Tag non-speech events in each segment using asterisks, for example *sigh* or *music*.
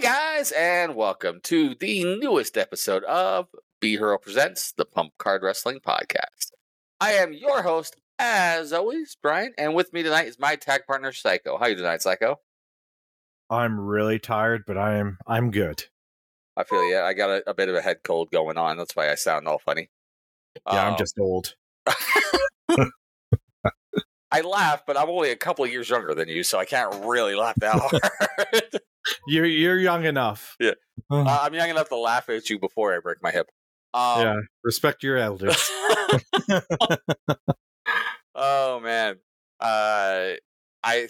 Guys, and welcome to the newest episode of B Hero Presents the Bump Card Wrestling Podcast. I am your host, as always, Brian, and with me tonight is my tag partner, Psycho. How you tonight, Psycho? I'm really tired, but I am I'm good. I feel yeah, I got a, a bit of a head cold going on. That's why I sound all funny. Yeah, Um, I'm just old. *laughs* *laughs* I laugh, but I'm only a couple of years younger than you, so I can't really laugh that *laughs* hard. You're you're young enough. Yeah. Uh, I'm young enough to laugh at you before I break my hip. Um, yeah. Respect your elders. *laughs* *laughs* oh man, uh, I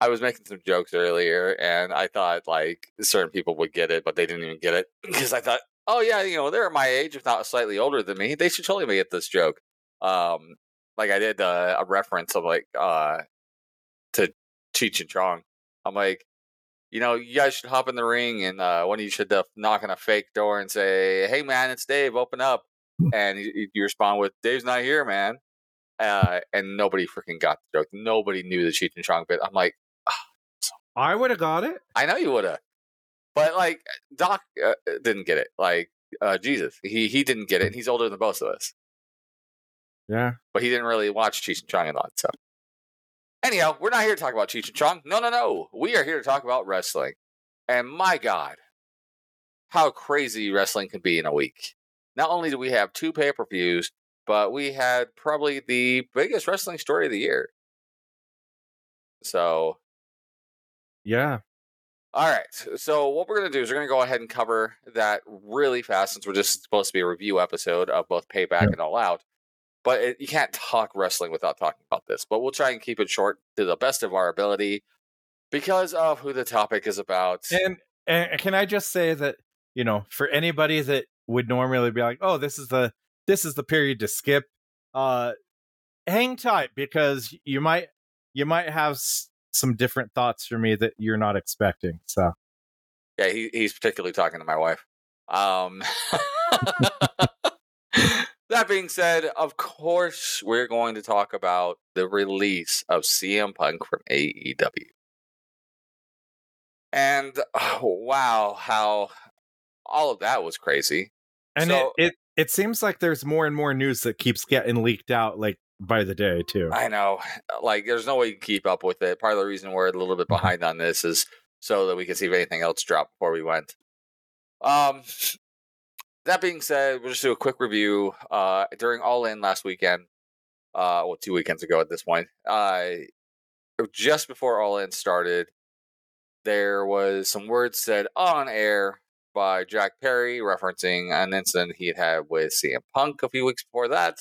I was making some jokes earlier, and I thought like certain people would get it, but they didn't even get it *laughs* because I thought, oh yeah, you know, they're my age, if not slightly older than me. They should totally get this joke. Um, like I did uh, a reference of like uh to Cheech and Chong. I'm like. You know, you guys should hop in the ring, and uh, one of you should uh, knock on a fake door and say, "Hey, man, it's Dave. Open up." And you, you respond with, "Dave's not here, man." uh, and nobody freaking got the joke. Nobody knew the Cheech and Chong bit. I'm like, I would have got it. I know you would have, but like Doc uh, didn't get it. Like uh, Jesus, he he didn't get it. and He's older than both of us, Yeah. but he didn't really watch Cheech and Chong a lot. So, anyhow, we're not here to talk about Cheech and Chong. No, no, no. We are here to talk about wrestling. And my God, how crazy wrestling can be in a week. Not only do we have two pay per views, but we had probably the biggest wrestling story of the year. So Yeah. All right. So what we're going to do is we're going to go ahead and cover that really fast since we're just supposed to be a review episode of both Payback Yeah. and All Out. But it, you can't talk wrestling without talking about this. But we'll try and keep it short to the best of our ability because of who the topic is about. And and can I just say that, you know, for anybody that would normally be like, "Oh, this is the this is the period to skip." Uh hang tight because you might you might have s- some different thoughts for me that you're not expecting. So, Yeah, he, he's particularly talking to my wife. Um, *laughs* *laughs* that being said, of course, we're going to talk about the release of CM Punk from AEW. And oh, wow, how all of that was crazy. and So- it, it it seems like there's more and more news that keeps getting leaked out like by the day too. I know, like, there's no way you can keep up with it. Part of the reason we're a little bit Mhm. behind on this is so that we can see if anything else dropped before we went. Um, that being said, we'll just do a quick review. Uh, during All In last weekend, uh, well, two weekends ago at this point, uh, just before All In started, there was some words said on air by Jack Perry referencing an incident he had had with CM Punk a few weeks before that.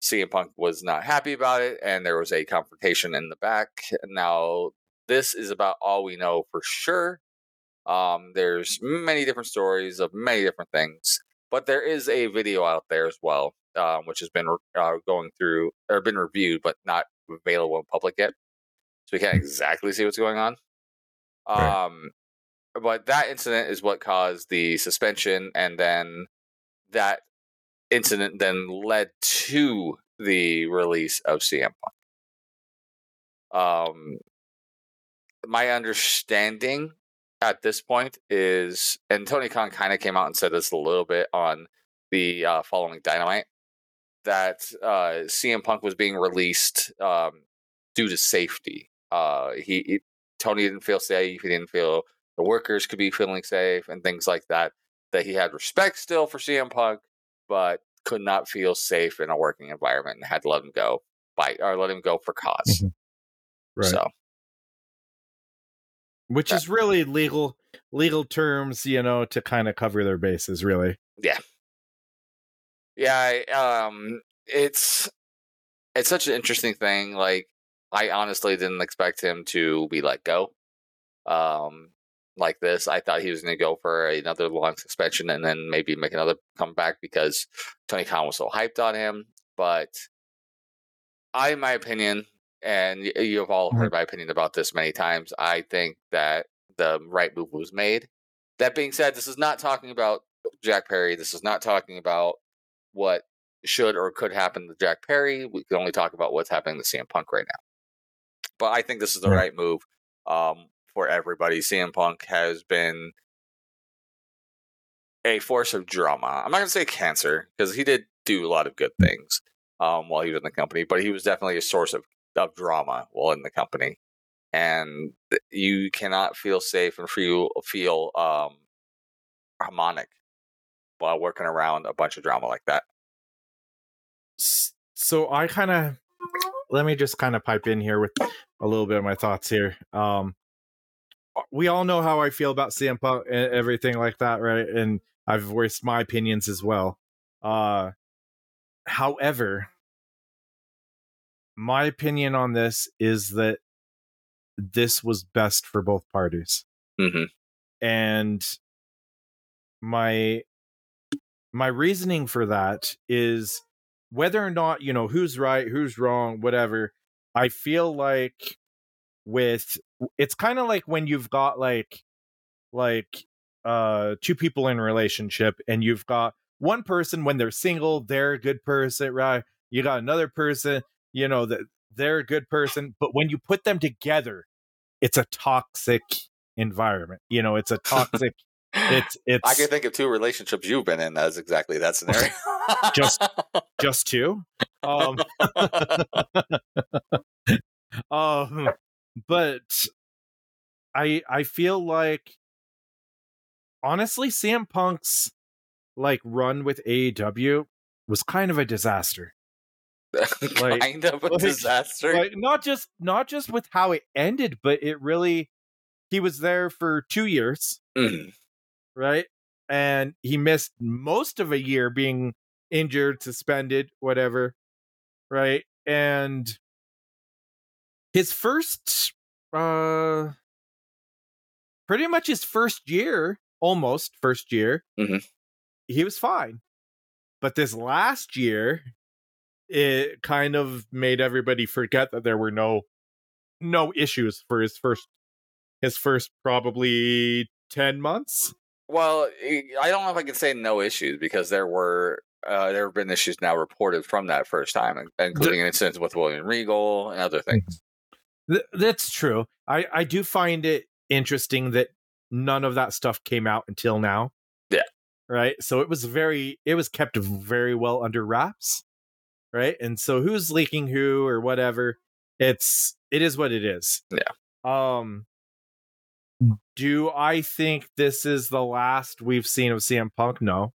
CM Punk was not happy about it, and there was a confrontation in the back. Now, this is about all we know for sure. Um, there's many different stories of many different things, but there is a video out there as well, um, which has been uh, going through or been reviewed, but not available in public yet. So we can't exactly see what's going on. Right. Um, but that incident is what caused the suspension, and then that incident then led to the release of CM Punk. Um, my understanding at this point is, and Tony Khan kind of came out and said this a little bit on the uh, following Dynamite, that uh, CM Punk was being released um, due to safety. Uh, he, he Tony didn't feel safe. He didn't feel the workers could be feeling safe and things like that. That he had respect still for CM Punk, but could not feel safe in a working environment and had to let him go by or let him go for because Mhm. Right. So Which is really legal legal terms, you know, to kind of cover their bases, really. yeah, I, um, it's it's such an interesting thing. Like I honestly didn't expect him to be let go. Um, like this, I thought he was going to go for another long suspension and then maybe make another comeback because Tony Khan was so hyped on him. But I, in my opinion, and you have all heard my opinion about this many times, I think that the right move was made. That being said, this is not talking about Jack Perry. This is not talking about what should or could happen to Jack Perry. We can only talk about what's happening to CM Punk right now. But I think this is the Right. move um, for everybody, CM Punk has been a force of drama. I'm not gonna say cancer because he did do a lot of good things um, while he was in the company, but he was definitely a source of, of drama while in the company. And you cannot feel safe and feel feel um, harmonic while working around a bunch of drama like that. So I kind of let me just kind of pipe in here with a little bit of my thoughts here. Um, we all know how I feel about CM Punk and everything like that, right? And I've voiced my opinions as well. Uh, however, my opinion on this is that this was best for both parties. Mm-hmm. And my my reasoning for that is whether or not, you know, who's right, who's wrong, whatever. I feel like with it's kind of like when you've got like like uh two people in a relationship and you've got one person when they're single they're a good person right you got another person you know that they're a good person but when you put them together it's a toxic environment you know it's a *laughs* toxic it's it's I can think of two relationships you've been in as exactly that scenario. *laughs* just just two. Um, *laughs* um but I I feel like honestly CM Punk's like run with AEW was kind of a disaster. *laughs* like, kind of a like, disaster. Like not just not just with how it ended, but it really he was there for two years. Mm. Right? And he missed most of a year being injured, suspended, whatever. Right? And his first uh pretty much his first year, almost first year, mm-hmm. he was fine. But this last year, it kind of made everybody forget that there were no no issues for his first his first probably 10 months. Well i don't know if i can say no issues because there were uh, there have been issues now reported from that first time including the, incidents with william regal and other things. Th- that's true. I i do find it interesting that none of that stuff came out until now. Yeah. Right? So it was very it was kept very well under wraps right? And so who's leaking who or whatever, it's it is what it is. Yeah. Um do I think this is the last we've seen of CM Punk? No.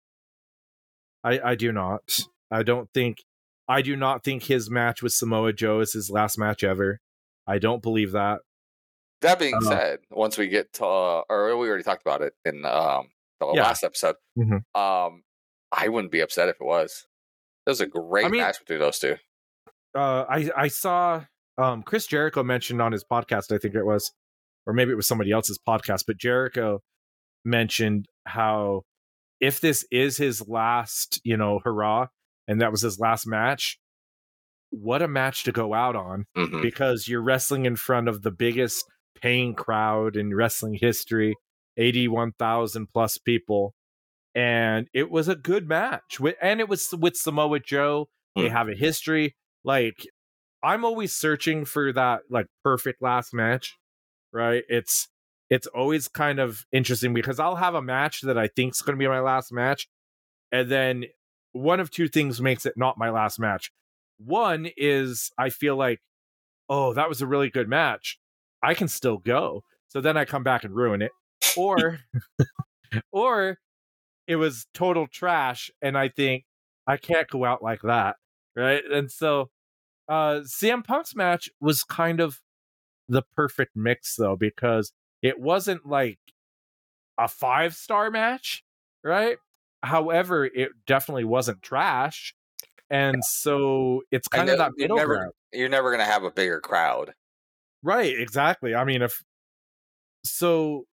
I I do not. I don't think I do not think his match with Samoa Joe is his last match ever. I don't believe that. That being uh, said, once we get to, uh, or we already talked about it in um, the yeah. last episode, mm-hmm. um, I wouldn't be upset if it was. That was a great I mean, match between those two. Uh, I I saw um, Chris Jericho mentioned on his podcast, I think it was, or maybe it was somebody else's podcast, but Jericho mentioned how if this is his last, you know, hurrah, and that was his last match, what a match to go out on mm-hmm. because you're wrestling in front of the biggest paying crowd in wrestling history 81,000 plus people and it was a good match. And it was with Samoa Joe. They hmm. have a history. Like I'm always searching for that like perfect last match, right? It's it's always kind of interesting because I'll have a match that I think is going to be my last match, and then one of two things makes it not my last match. One is I feel like, oh, that was a really good match. I can still go. So then I come back and ruin it. Or *laughs* or it was total trash and i think i can't go out like that right and so uh CM Punk's match was kind of the perfect mix though because it wasn't like a five star match right however it definitely wasn't trash and so it's kind of that middle you're never, ground. You're never gonna have a bigger crowd, right? Exactly. I mean, if so,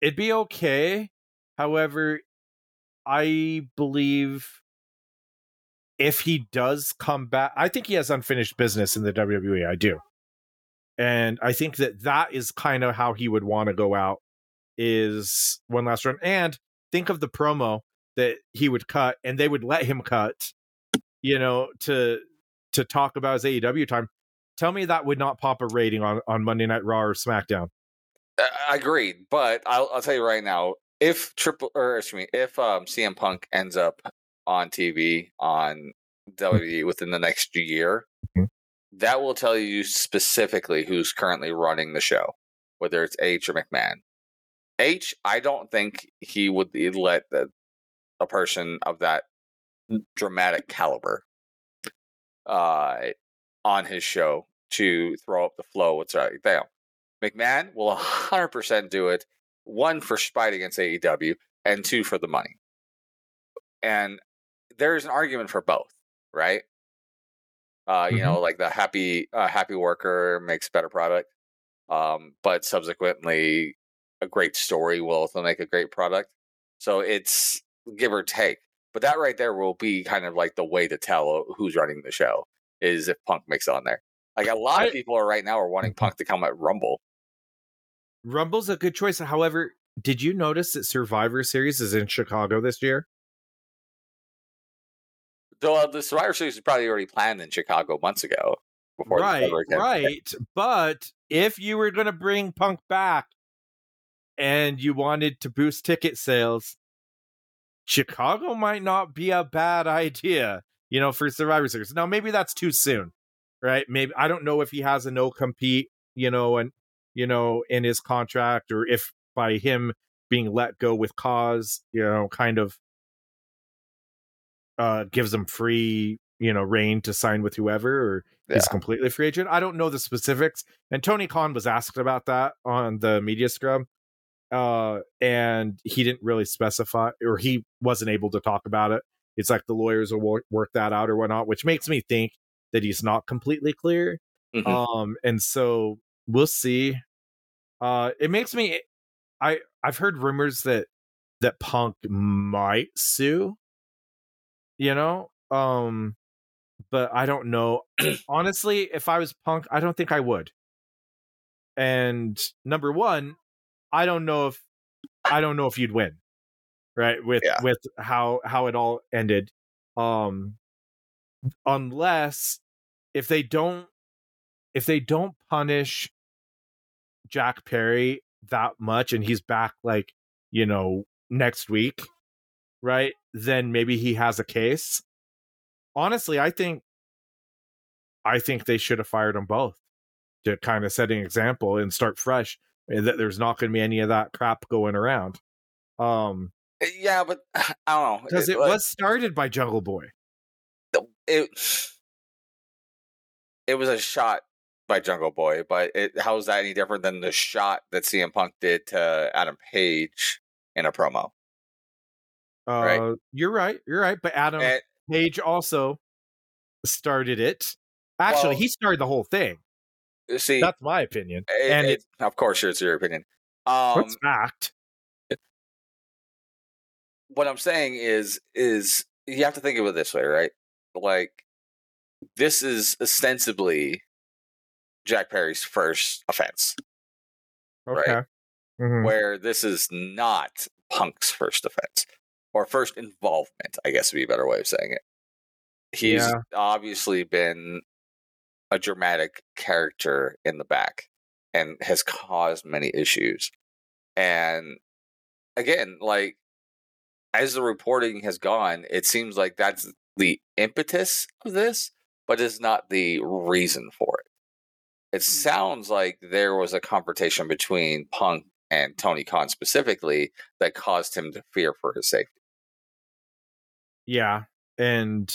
it'd be okay However, I believe if he does come back, I think he has unfinished business in the WWE. I do. And I think that that is kind of how he would want to go out is one last run. And think of the promo that he would cut and they would let him cut, you know, to to talk about his AEW time. tell me that would not pop a rating on on Monday Night Raw or SmackDown. Uh, agreed, but I'll, I'll tell you right now, if triple or excuse me, if um, CM Punk ends up on TV on WWE within the next year, Mhm. that will tell you specifically who's currently running the show, whether it's H or McMahon. H, I don't think he would let the, a person of that dramatic caliber uh, on his show to throw up the flow. What's right there? McMahon will 100% do it. One for spite against AEW, and two for the money. And there's an argument for both, right? Uh, you Mhm. know, like the happy uh, happy worker makes better product, um, but subsequently, a great story will also make a great product. So it's give or take. But that right there will be kind of like the way to tell who's running the show is if Punk makes it on there. Like a lot I- of people are right now are wanting Punk to come at Rumble. Rumble's a good choice. However, did you notice that Survivor Series is in Chicago this year? Though uh, the Survivor Series was probably already planned in Chicago months ago. Right, right. But if you were going to bring Punk back and you wanted to boost ticket sales, Chicago might not be a bad idea, you know, for Survivor Series. Now, maybe that's too soon, right? Maybe I don't know if he has a no compete, you know, and you know, in his contract, or if by him being let go with cause, you know, kind of uh gives him free, you know, reign to sign with whoever, or he's completely free agent. I don't know the specifics. And Tony Khan was asked about that on the media scrum. Uh, and he didn't really specify, or he wasn't able to talk about it. It's like the lawyers will work, work that out or whatnot, which makes me think that he's not completely clear. Mhm. Um, and so we'll see. Uh, it makes me, I I've heard rumors that that Punk might sue. You know, um, but I don't know. *clears throat* Honestly, if I was Punk, I don't think I would. And number one, I don't know if I don't know if you'd win, right? With Yeah. with how how it all ended, um, unless if they don't if they don't punish Jack Perry that much and he's back like you know next week, right? Then maybe he has a case. Honestly, I think I think they should have fired them both to kind of set an example and start fresh. And that there's not going to be any of that crap going around. Um, Yeah, but *sighs* I don't know. because it like, was started by Jungle Boy. it it was a shot by Jungle Boy, but it, how is that any different than the shot that CM Punk did to Adam Page in a promo? Uh, Right. You're right. You're right. But Adam And- Page also started it. Actually, Well- he started the whole thing. see, That's my opinion. it- and it- of course, it's your opinion. Um, That's fact. what I'm saying is, is you have to think of it this way, right? Like, this is ostensibly Jack Perry's first offense, right. Okay. Mhm. where this is not Punk's first offense or first involvement, I guess would be a better way of saying it. He's Yeah. obviously been a dramatic character in the back and has caused many issues. And again, like as the reporting has gone, it seems like that's the impetus of this, but it's not the reason for it. It sounds like there was a confrontation between Punk and Tony Khan specifically that caused him to fear for his safety. Yeah. And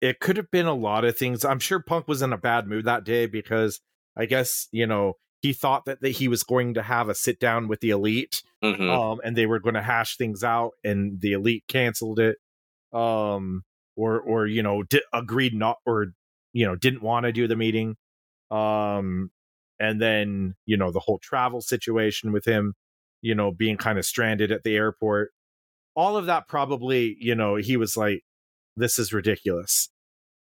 it could have been a lot of things. I'm sure Punk was in a bad mood that day because I guess, you know, he thought that, that he was going to have a sit down with the elite Mhm. um and they were going to hash things out and the elite canceled it um or or you know di- agreed not or you know didn't want to do the meeting um and then you know the whole travel situation with him you know being kind of stranded at the airport. All of that probably you know he was like this is ridiculous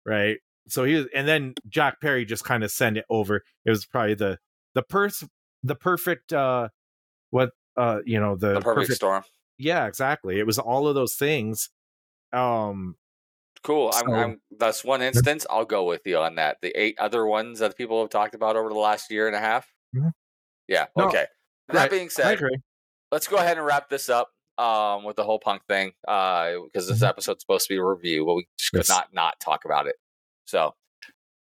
right? So he was and then jack perry just kind of sent it over. It was probably the the pers the perfect uh what uh you know the, the perfect, storm. yeah exactly. It was all of those things um Cool. I'm, I'm. That's one instance. I'll go with you on that. The eight other ones that people have talked about over the last year and a half. Mhm. Yeah. No, okay. That being said, let's go ahead and wrap this up um, with the whole punk thing because this Mhm. episode's supposed to be a review, but we just could not not talk about it. So,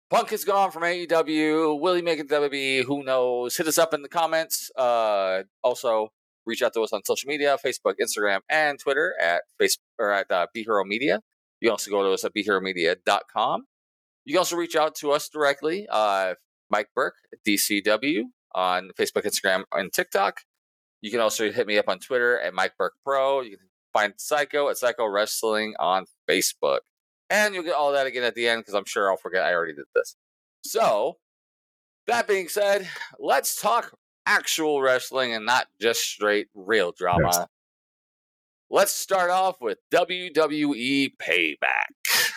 Punk is gone from AEW. Will he make it to WWE? Who knows? Hit us up in the comments. Uh, also, reach out to us on social media: Facebook, Instagram, and Twitter at face or at uh, Be Hero Media. You can also go to us at BeHeroMedia.com. You can also reach out to us directly. Uh, Mike Burke, DCW, on Facebook, Instagram, and TikTok. You can also hit me up on Twitter at Mike Burke Pro. You can find Psycho at Psycho Wrestling on Facebook. And you'll get all that again at the end because I'm sure I'll forget I already did this. So, that being said, let's talk actual wrestling and not just straight real drama. Let's start off with WWE Payback. *laughs*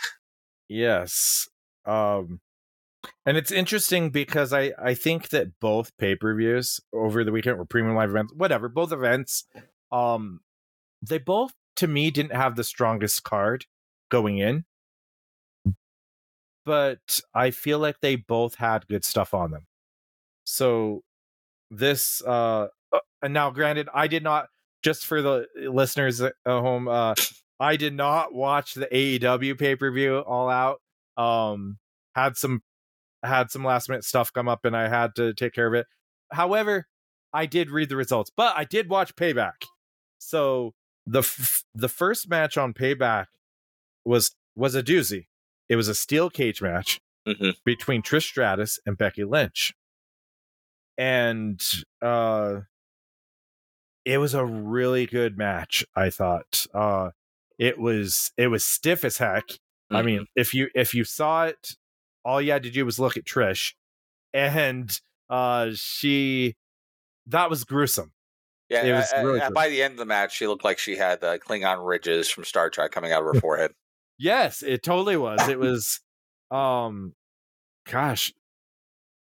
Yes. Um and it's interesting because I I think that both pay-per-views over the weekend were premium live events, whatever, both events um they both to me didn't have the strongest card going in. But I feel like they both had good stuff on them. So this uh uh, and now granted I did not just for the listeners at home uh I did not watch the AEW pay-per-view all out. Um had some had some last minute stuff come up and i had to take care of it. However i did read the results but i did watch payback. So the f- the first match on payback was was a doozy. It was a steel cage match Mhm. between trish stratus and becky lynch. And uh it was a really good match i thought uh it was it was stiff as heck Mm-hmm. I mean, if you if you saw it, all you had to do was look at Trish, and uh she that was gruesome. Yeah, It was really good. by the end of the match, she looked like she had uh, Klingon ridges from Star Trek coming out of her *laughs* forehead. Yes, it totally was. It *laughs* was um gosh.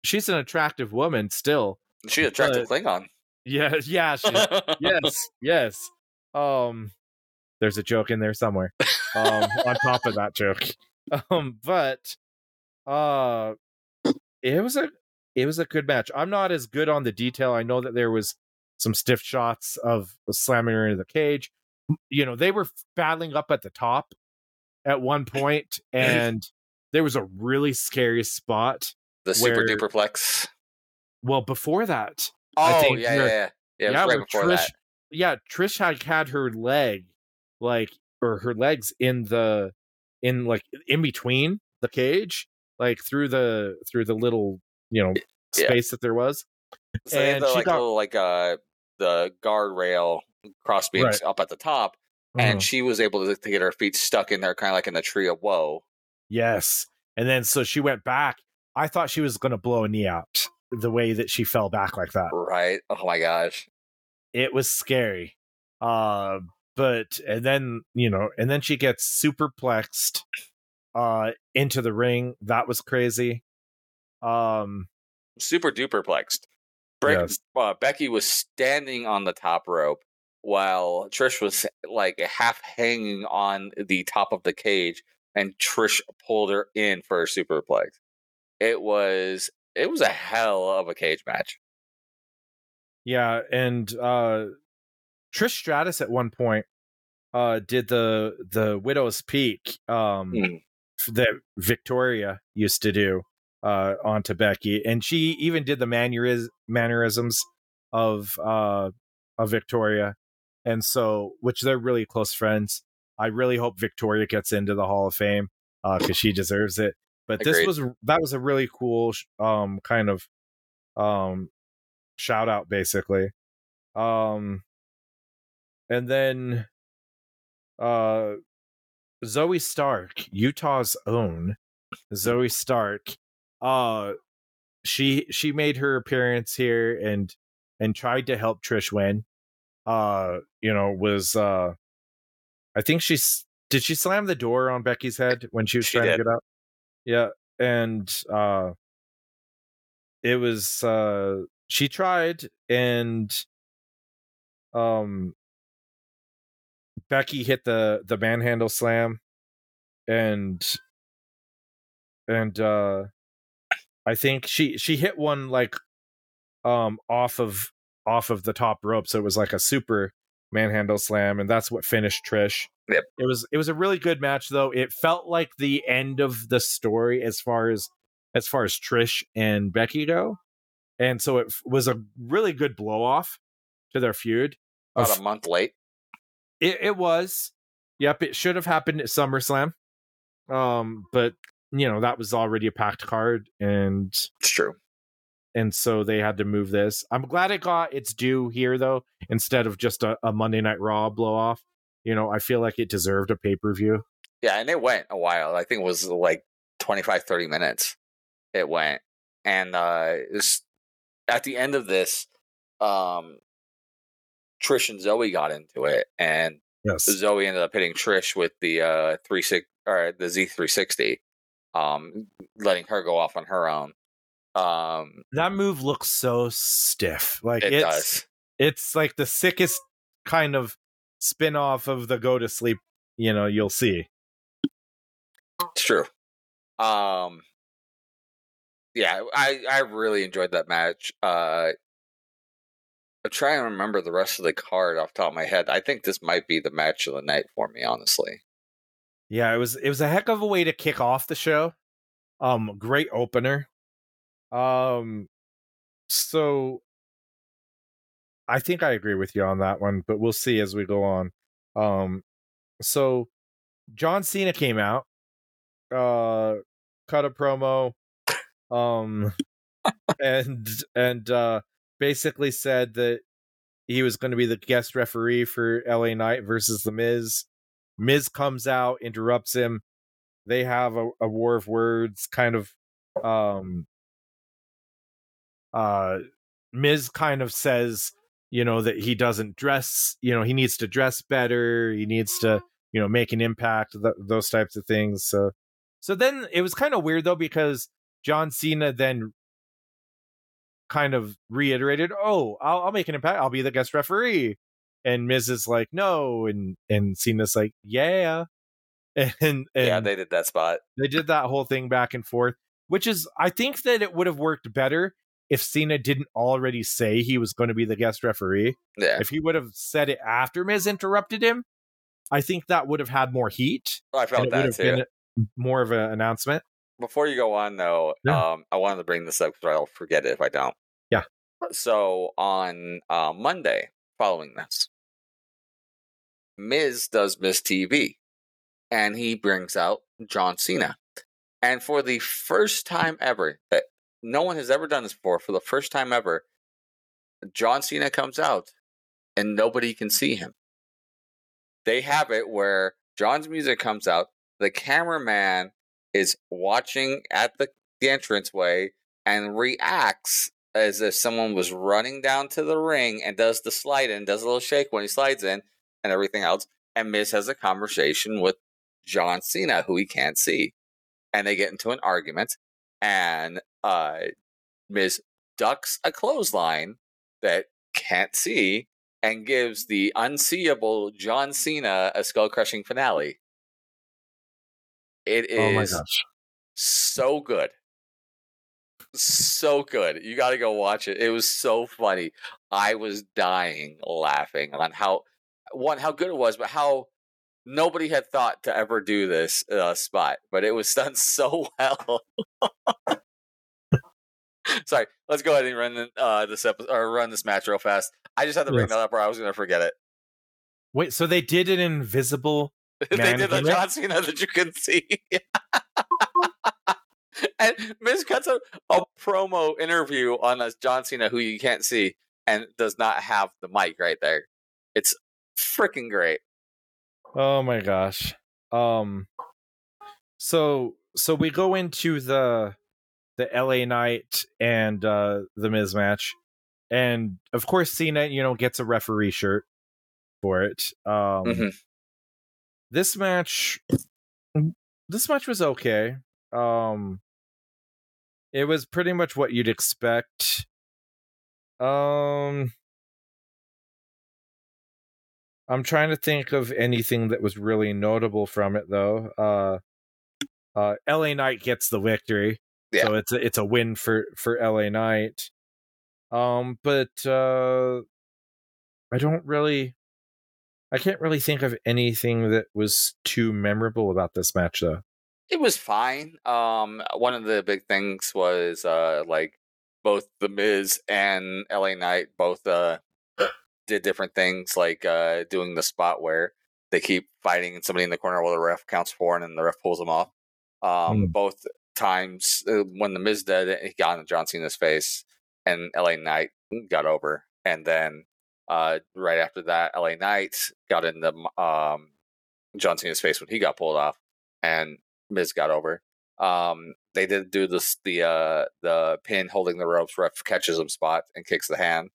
She's an attractive woman still. She attracted Klingon. Yeah, *laughs* yeah, *laughs* yes, yes. Um there's a joke in there somewhere. Um on top of that joke. *laughs* Um but uh it was a it was a good match. I'm not as good on the detail. I know that there was some stiff shots of slamming her into the cage. You know, they were battling up at the top at one point and there was a really scary spot. the super where- duper plex. Well, before that, Oh, I think yeah, yeah, where- yeah. Yeah, was right before Trish, that. yeah, Trish had had her leg, like, or her legs in the, in like in between the cage, like through the through the little you know Yeah. space that there was. So and the she like got- little like uh the guardrail cross beams Right. up at the top, Mhm. and she was able to, to get her feet stuck in there, kind of like in the tree of woe. Yes, and then so she went back. I thought she was going to blow a knee out the way that she fell back like that. Right? Oh my gosh. it was scary uh but and then you know and then she gets superplexed uh into the ring that was crazy um super duper plexed. Break, Yes. uh, Becky was standing on the top rope while Trish was like half hanging on the top of the cage, and Trish pulled her in for a superplex. It was it was a hell of a cage match. yeah and uh trish stratus at one point uh did the the widow's peak um Mm. that victoria used to do uh onto becky and she even did the manneris- mannerisms of uh of victoria and so which they're really close friends i really hope victoria gets into the hall of fame uh because she deserves it but this was that was a really cool um kind of um shout out basically. Um and then uh zoey stark utah's own zoey stark uh she she made her appearance here and and tried to help trish win uh you know was uh i think she's did she slam the door on becky's head when she was She trying did. to get out yeah and uh it was uh she tried and um becky hit the the manhandle slam and and uh I think she she hit one like um off of off of the top rope, so it was like a super manhandle slam, and that's what finished Trish. Yep. It was it was a really good match though. It felt like the end of the story as far as as far as Trish and Becky go. And so it f- was a really good blow off to their feud. About a month late. it, it was. Yep, it should have happened at SummerSlam. Um, but you know, that was already a packed card and It's true. And so they had to move this. I'm glad it got its due here though, instead of just a, a Monday Night Raw blow off. You know, I feel like it deserved a pay per view. Yeah, and it went a while. I think it was like 25, 30 minutes. It went. And uh this at the end of this, um Trish and Zoey got into it and Yes, Zoey ended up hitting Trish with the uh three six or the Z three sixty, um, letting her go off on her own. Um, that move looks so stiff. Like it it's does. it's like the sickest kind of spin off of the go to sleep. You know, you'll see. It's true. Um, yeah, I I really enjoyed that match. Uh, I'm trying to remember the rest of the card off the top of my head. I think this might be the match of the night for me, honestly. Yeah, it was it was a heck of a way to kick off the show. Um, great opener. Um, so I think I agree with you on that one, but we'll see as we go on. Um, so John Cena came out, uh, cut a promo, um, *laughs* and and uh, basically said that he was going to be the guest referee for LA Knight versus The Miz. Miz comes out, interrupts him. They have a, a war of words, kind of. Um, uh, Miz kind of says, you know, that he doesn't dress. You know, he needs to dress better. He needs to, you know, make an impact. Th- those types of things. So, so then it was kind of weird though because John Cena then kind of reiterated, "Oh, I'll, I'll make an impact. I'll be the guest referee." And Miz is like, "No," and and Cena's like, "Yeah," and, *laughs* and yeah, they did that spot. they did that whole thing back and forth, which is I think that it would have worked better if Cena didn't already say he was going to be the guest referee. Yeah, If he would have said it after Miz interrupted him, I think that would have had more heat. I felt that too. more of an announcement. Before you go on, though, Yeah. um, I wanted to bring this up because I'll forget it if I don't. Yeah. So on uh, Monday, following this, Miz does Miz TV, and he brings out John Cena, and for the first time ever, that no one has ever done this before, for the first time ever, John Cena comes out, and nobody can see him. They have it where John's music comes out, the cameraman is watching at the, the entranceway and reacts as if someone was running down to the ring and does the slide in, does a little shake when he slides in and everything else. And Miz has a conversation with John Cena, who he can't see. And they get into an argument, and uh, Miz ducks a clothesline that can't see and gives the unseeable John Cena a skull crushing finale. It is Oh my gosh. so good. So good. You got to go watch it. It was so funny. I was dying laughing on how one how good it was, but how nobody had thought to ever do this uh, spot, but it was *laughs* done so well. Sorry, let's go ahead and run the, uh, this episode or run this match real fast. I just had to bring Yes. that up, or I was going to forget it. Wait, so they did an invisible *laughs* they did the John Cena that you can see. *laughs* and Miz cuts a, a promo interview on this John Cena who you can't see and does not have the mic right there. It's freaking great. Oh my gosh. Um so so we go into the the LA Knight and uh the Miz match. And of course Cena, you know, gets a referee shirt for it. Um Mhm. this match this match was okay. Um it was pretty much what you'd expect. Um I'm trying to think of anything that was really notable from it though. Uh uh, LA Knight gets the victory. Yeah. So it's a, it's a win for for LA Knight. Um, but uh, I don't really, I can't really think of anything that was too memorable about this match, though. It was fine. Um, one of the big things was uh, like both the Miz and LA Knight both uh did different things, like uh doing the spot where they keep fighting and somebody in the corner while the ref counts four and then the ref pulls them off. Um, Mm. both times uh, when the Miz did it, he got in John Cena's face, and LA Knight got over, and then uh right after that, LA Knight got in the um John Cena's face when he got pulled off, and Miz got over. Um, they did do this the uh the pin holding the ropes, ref catches him spot and kicks the hand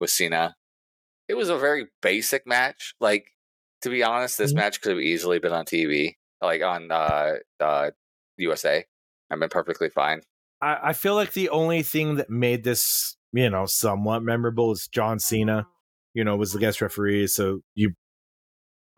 with Cena. It was a very basic match. Like to be honest, this Mhm. match could have easily been on TV, like on uh, uh USA. I've been perfectly fine. I, I feel like the only thing that made this, you know, somewhat memorable is John Cena, you know, was the guest referee. So you,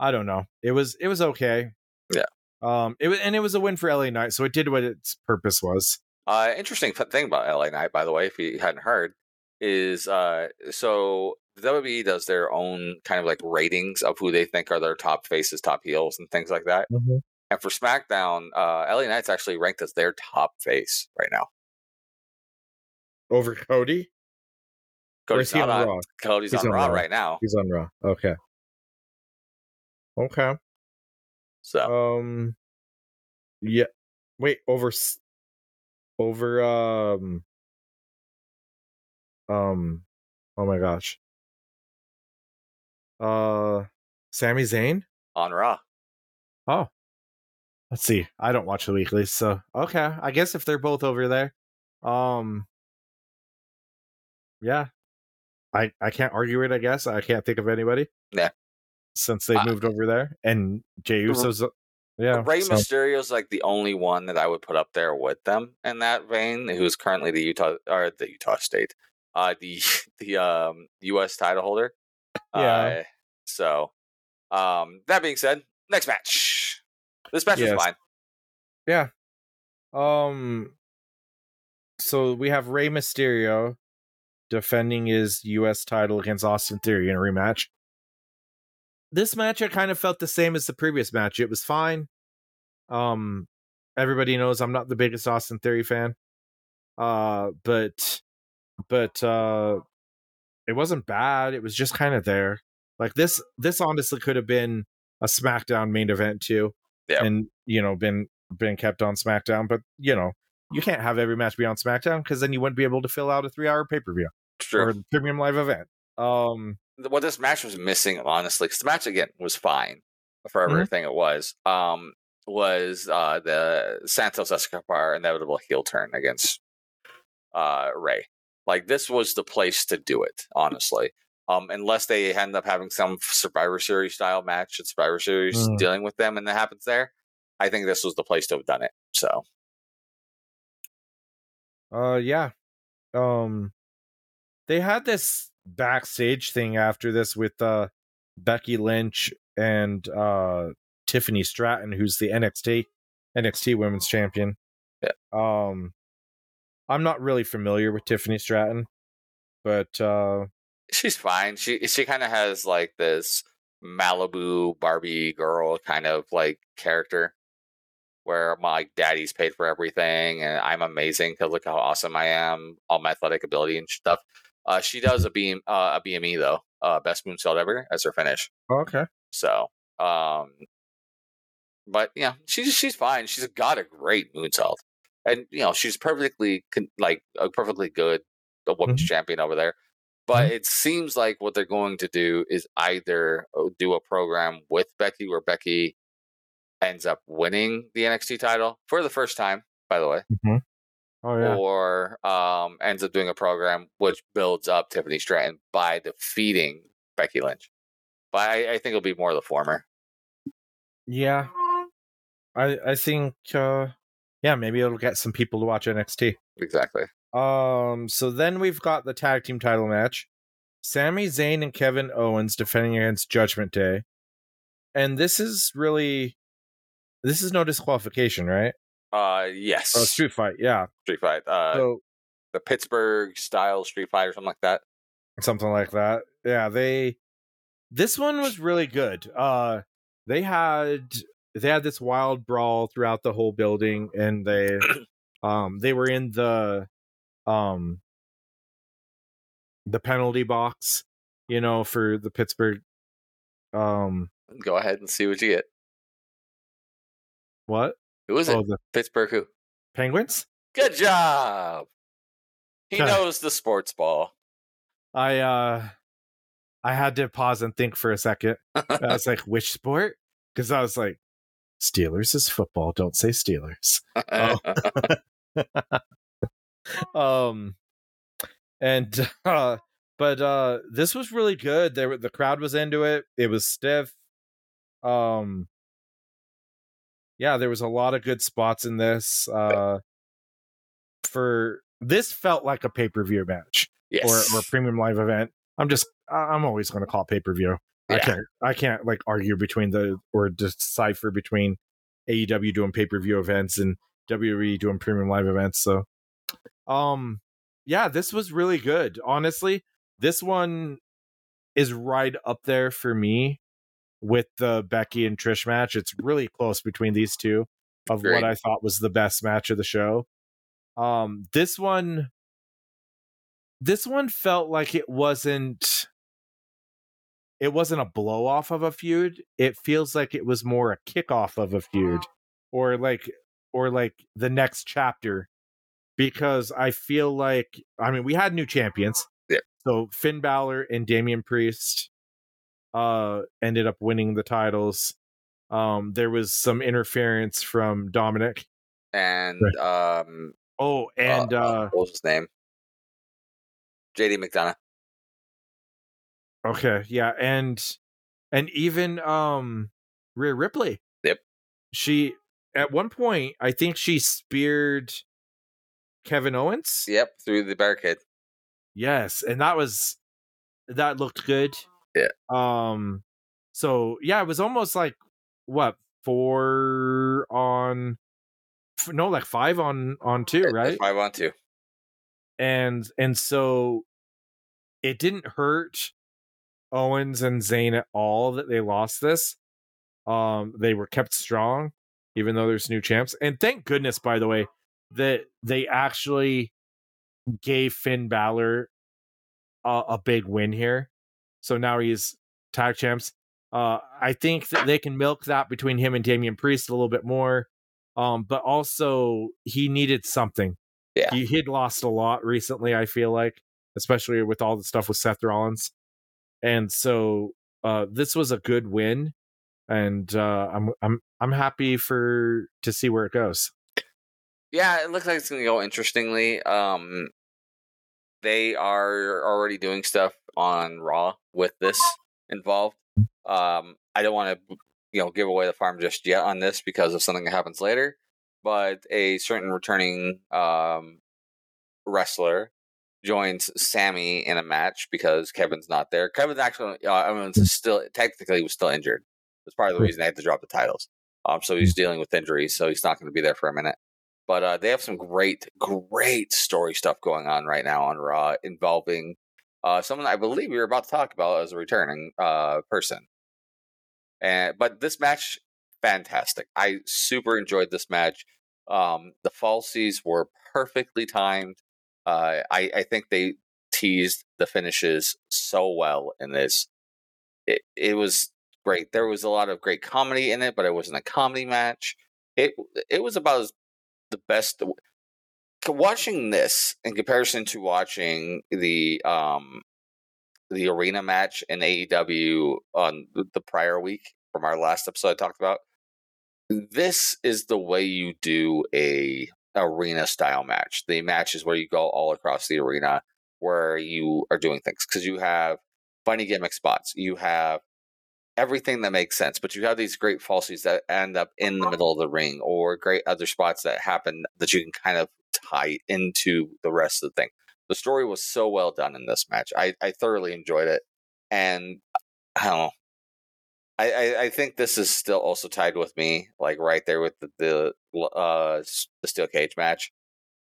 I don't know. It was it was okay. Yeah. Um. It was and it was a win for LA Knight, so it did what its purpose was. Uh, interesting thing about LA Knight, by the way, if you hadn't heard, is uh, so the WWE does their own kind of like ratings of who they think are their top faces, top heels, and things like that. And for SmackDown, uh, LA Knight's actually ranked as their top face right now. Over Cody. Cody's on on. Raw? Cody's He's on on Raw Raw. right now. He's on Raw. Okay. Okay. So Um. Yeah. Wait. Over. Over. Um. Um. Oh my gosh. Uh. Sami Zayn. on Raw. Oh. Let's see. I don't watch the weekly, so okay. I guess if they're both over there, um. Yeah. I I can't argue it. I guess I can't think of anybody. Yeah. Since they Uh, moved over there, and Jey Uso's. uh, Yeah. Rey so- Mysterio's like the only one that I would put up there with them in that vein, who's currently the Utah or the Utah State, uh, the *laughs* the um U.S. title holder. Yeah. Uh, so, um, that being said, next match. This match Yes. was fine. Yeah. Um so we have Rey Mysterio defending his US title against Austin Theory in a rematch. This match I kind of felt the same as the previous match. It was fine. Um everybody knows I'm not the biggest Austin Theory fan. Uh but but uh it wasn't bad. It was just kind of there. Like this this honestly could have been a SmackDown main event too. Yeah. And you know, been been kept on SmackDown, but you know, you can't have every match be on SmackDown because then you wouldn't be able to fill out a three hour pay per view or premium live event. Um, what this match was missing, honestly, because the match again was fine for Mhm. everything it was. Um, was uh the Santos Escobar inevitable heel turn against uh Rey. Like this was the place to do it, honestly. Um, unless they end up having some Survivor Series style match at Survivor Series Mm. dealing with them, and that happens there. I think this was the place to have done it. So uh, yeah. Um, they had this backstage thing after this with uh Becky Lynch and uh Tiffany Stratton, who's the NXT NXT Women's Champion. Yeah. Um, I'm not really familiar with Tiffany Stratton, but uh, she's fine. She she kind of has like this Malibu Barbie girl kind of like character where my daddy's paid for everything and I'm amazing because look how awesome I am, all my athletic ability and stuff. Uh, she does a beam uh, a BME though, uh, best moonsault ever as her finish. okay. So, um, but yeah, she's she's fine. She's got a great moonsault, and you know she's perfectly con- like a perfectly good a women's champion over there. But it seems like what they're going to do is either uh, do a program with Becky where Becky ends up winning the NXT title for the first time, by the way, Oh yeah. or um, ends up doing a program which builds up Tiffany Stratton by defeating Becky Lynch. But I, I think it'll be more of the former. Yeah. I I think uh yeah, maybe it'll get some people to watch NXT. Exactly. Um so then we've got the tag team title match. Sami Zayn and Kevin Owens defending against Judgment Day. And this is really this is no disqualification, right? Uh, yes. Oh, Street Fight. Yeah. Street Fight. Uh, So the Pittsburgh style Street Fight or something like that. something like that. Yeah, they this one was really good. Uh they had they had this wild brawl throughout the whole building and they *clears throat* um they were in the um the penalty box, you know, for the Pittsburgh um Go ahead and see what you get. what? Who is it? Oh, the Pittsburgh who? Penguins? Good job. He *laughs* knows the sports ball. I uh I had to pause and think for a second. I was like, which sport? Because I was like, Steelers is football. Don't say Steelers. *laughs* *laughs* *laughs* um and *laughs* uh but uh this was really good. There the crowd was into it. It was stiff. Um yeah there was a lot of good spots in this uh for this felt like a pay-per-view match yes. or or a premium live event. I'm just i'm always going to call it pay-per-view. I can't i can't like argue between the or decipher between aew doing pay-per-view events and wwe doing premium live events so um yeah this was really good. Honestly this one is right up there for me with the becky and trish match. It's really close between these two of Agreed. what i thought was the best match of the show. Um this one this one felt like it wasn't it wasn't a blow off of a feud. It feels like it was more a kickoff of a feud or like or like the next chapter because i feel like i mean we had new champions Yeah. so finn Balor and Damian priest uh ended up winning the titles um there was some interference from dominic and um, oh and uh what was his name? JD McDonagh. Okay, yeah, and and even um Rhea Ripley. Yep. She at one point I think she speared Kevin Owens. Yep, through the barricade. Yes, and that was that looked good. Yeah. Um so yeah, it was almost like what, four on no, like five on on two, right? Five on two. and and so it didn't hurt Owens and Zayn at all that they lost this. Um, they were kept strong, even though there's new champs. And thank goodness, by the way, that they actually gave Finn Balor a, a big win here. So now he's tag champs. Uh, I think that they can milk that between him and Damian Priest a little bit more. Um, but also he needed something. Yeah. He he'd lost a lot recently, I feel like, especially with all the stuff with Seth Rollins. And so uh this was a good win. And uh I'm I'm I'm happy for to see where it goes. Yeah, it looks like it's gonna go interestingly. Um, they are already doing stuff on Raw with this involved. Um, I don't want to, you know, give away the farm just yet on this because of something that happens later. But a certain returning um wrestler joins Sami in a match because Kevin's not there. Kevin's actually, uh, I mean, still technically was still injured. That's part of the reason they had to drop the titles. Um, so he's dealing with injuries, so he's not going to be there for a minute. But uh, they have some great, great story stuff going on right now on Raw involving uh, someone I believe we were about to talk about as a returning uh, person. And but this match, fantastic. I super enjoyed this match. Um, the falsies were perfectly timed. Uh, I, I think they teased the finishes so well in this. It it was great. There was a lot of great comedy in it, but it wasn't a comedy match. It it was about as the best. Watching this in comparison to watching the um the arena match in AEW on the prior week from our last episode I talked about. This is the way you do a arena style match. The match is where you go all across the arena where you are doing things because you have funny gimmick spots. You have everything that makes sense, but you have these great falsies that end up in the middle of the ring or great other spots that happen that you can kind of tie into the rest of the thing. The story was so well done in this match. I, I thoroughly enjoyed it. And I don't know. I, I, I think this is still also tied with me, like right there with the the uh the steel cage match.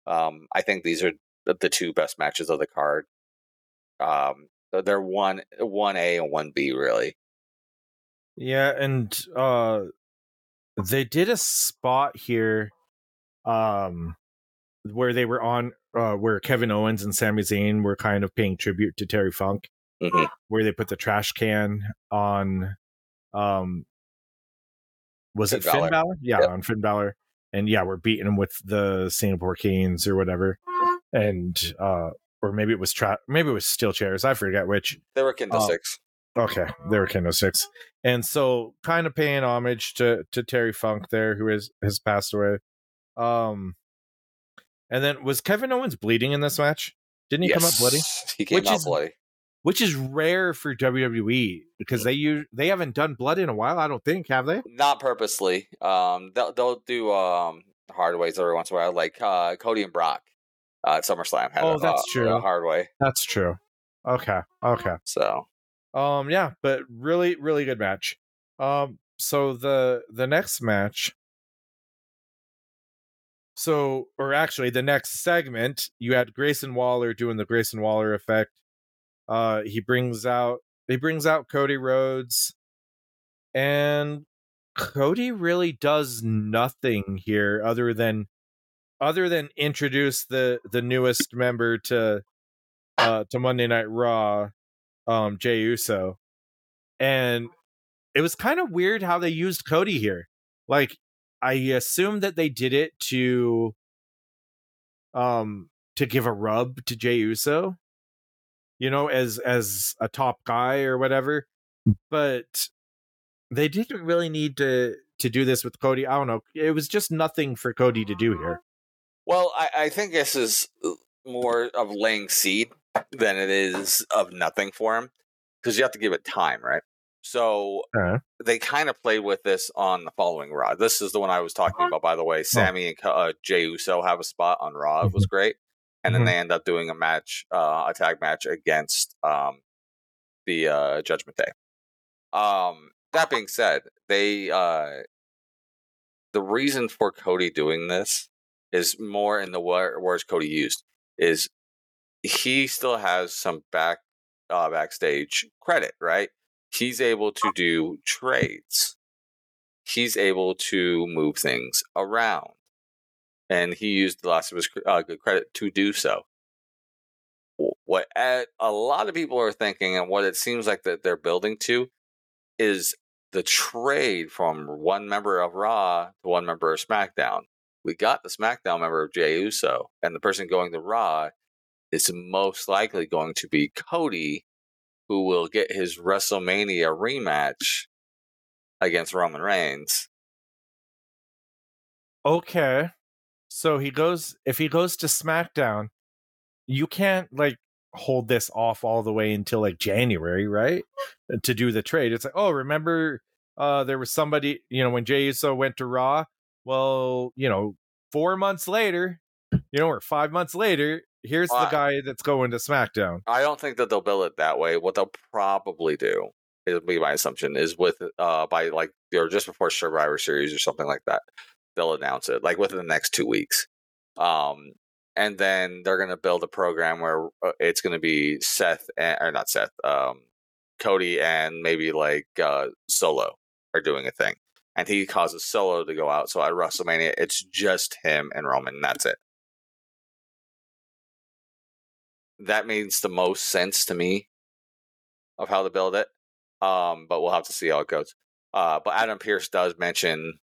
Um, I think these are the, the two best matches of the card. Um, they're one one A and one B really. Yeah, and uh they did a spot here um where they were on uh where Kevin Owens and Sami Zayn were kind of paying tribute to Terry Funk hmm where they put the trash can on um was Finn it Finn Balor. Balor? Yeah, Yep. on Finn Balor. And yeah, we're beating him with the Singapore Canes or whatever. And uh or maybe it was tra- maybe it was steel chairs. I forget which. They were Kendo Oh. six. Okay, they were Kendo sticks, and so kind of paying homage to to Terry Funk there, who has has passed away. Um, and then was Kevin Owens bleeding in this match? Didn't he come up bloody? *laughs* He came Which out is- bloody. Which is rare for WWE because they use they haven't done blood in a while. I don't think have they? Not purposely. Um, they'll they'll do um hard ways every once in a while, like uh, Cody and Brock uh, at SummerSlam had Oh, a, that's uh, true. a hard way. That's true. Okay, okay. So Um, yeah, but really, really good match. Um, so the the next match. So, or actually, the next segment, you had Grayson Waller doing the Grayson Waller effect. Uh, he brings out he brings out Cody Rhodes, and Cody really does nothing here other than other than introduce the the newest member to uh to Monday Night Raw, um Jey Uso. And it was kind of weird how they used Cody here. Like I assume that they did it to um to give a rub to Jey Uso, you know, as as a top guy or whatever. But they didn't really need to to do this with Cody. I don't know. It was just nothing for Cody to do here. Well, I, I think this is uh, more of laying seed than it is of nothing for him because you have to give it time, right? So Uh-huh. they kind of played with this on the following Raw. This is the one I was talking about, by the way. Sami and uh, Jey Uso have a spot on Raw. It was great, and then Mhm. they end up doing a match, uh, a tag match against um, the uh, Judgment Day. Um, that being said, they uh, the reason for Cody doing this is more in the wor- words Cody used is he still has some back uh, backstage credit, right? He's able to do trades. He's able to move things around, and he used the last of his uh, good credit to do so. What a lot of people are thinking, and what it seems like that they're building to, is the trade from one member of Raw to one member of SmackDown. We got the SmackDown member of Jey Uso, and the person going to Raw is most likely going to be Cody, who will get his WrestleMania rematch against Roman Reigns. Okay. So he goes if he goes to SmackDown, you can't like hold this off all the way until like January, right? To do the trade. It's like, oh, remember uh there was somebody, you know, when Jey Uso went to Raw, well, you know, 4 months later, you know, or 5 months later, here's the guy that's going to SmackDown. I don't think that they'll build it that way. What they'll probably do, it'll be my assumption, is with uh by like or just before Survivor Series or something like that, they'll announce it like within the next two weeks. Um, and then they're gonna build a program where uh, it's gonna be Seth and, or not Seth, um, Cody and maybe like uh Solo are doing a thing, and he causes Solo to go out. So at WrestleMania, it's just him and Roman. And that's it. That makes the most sense to me of how to build it. Um, but we'll have to see how it goes. Uh, but Adam Pearce does mention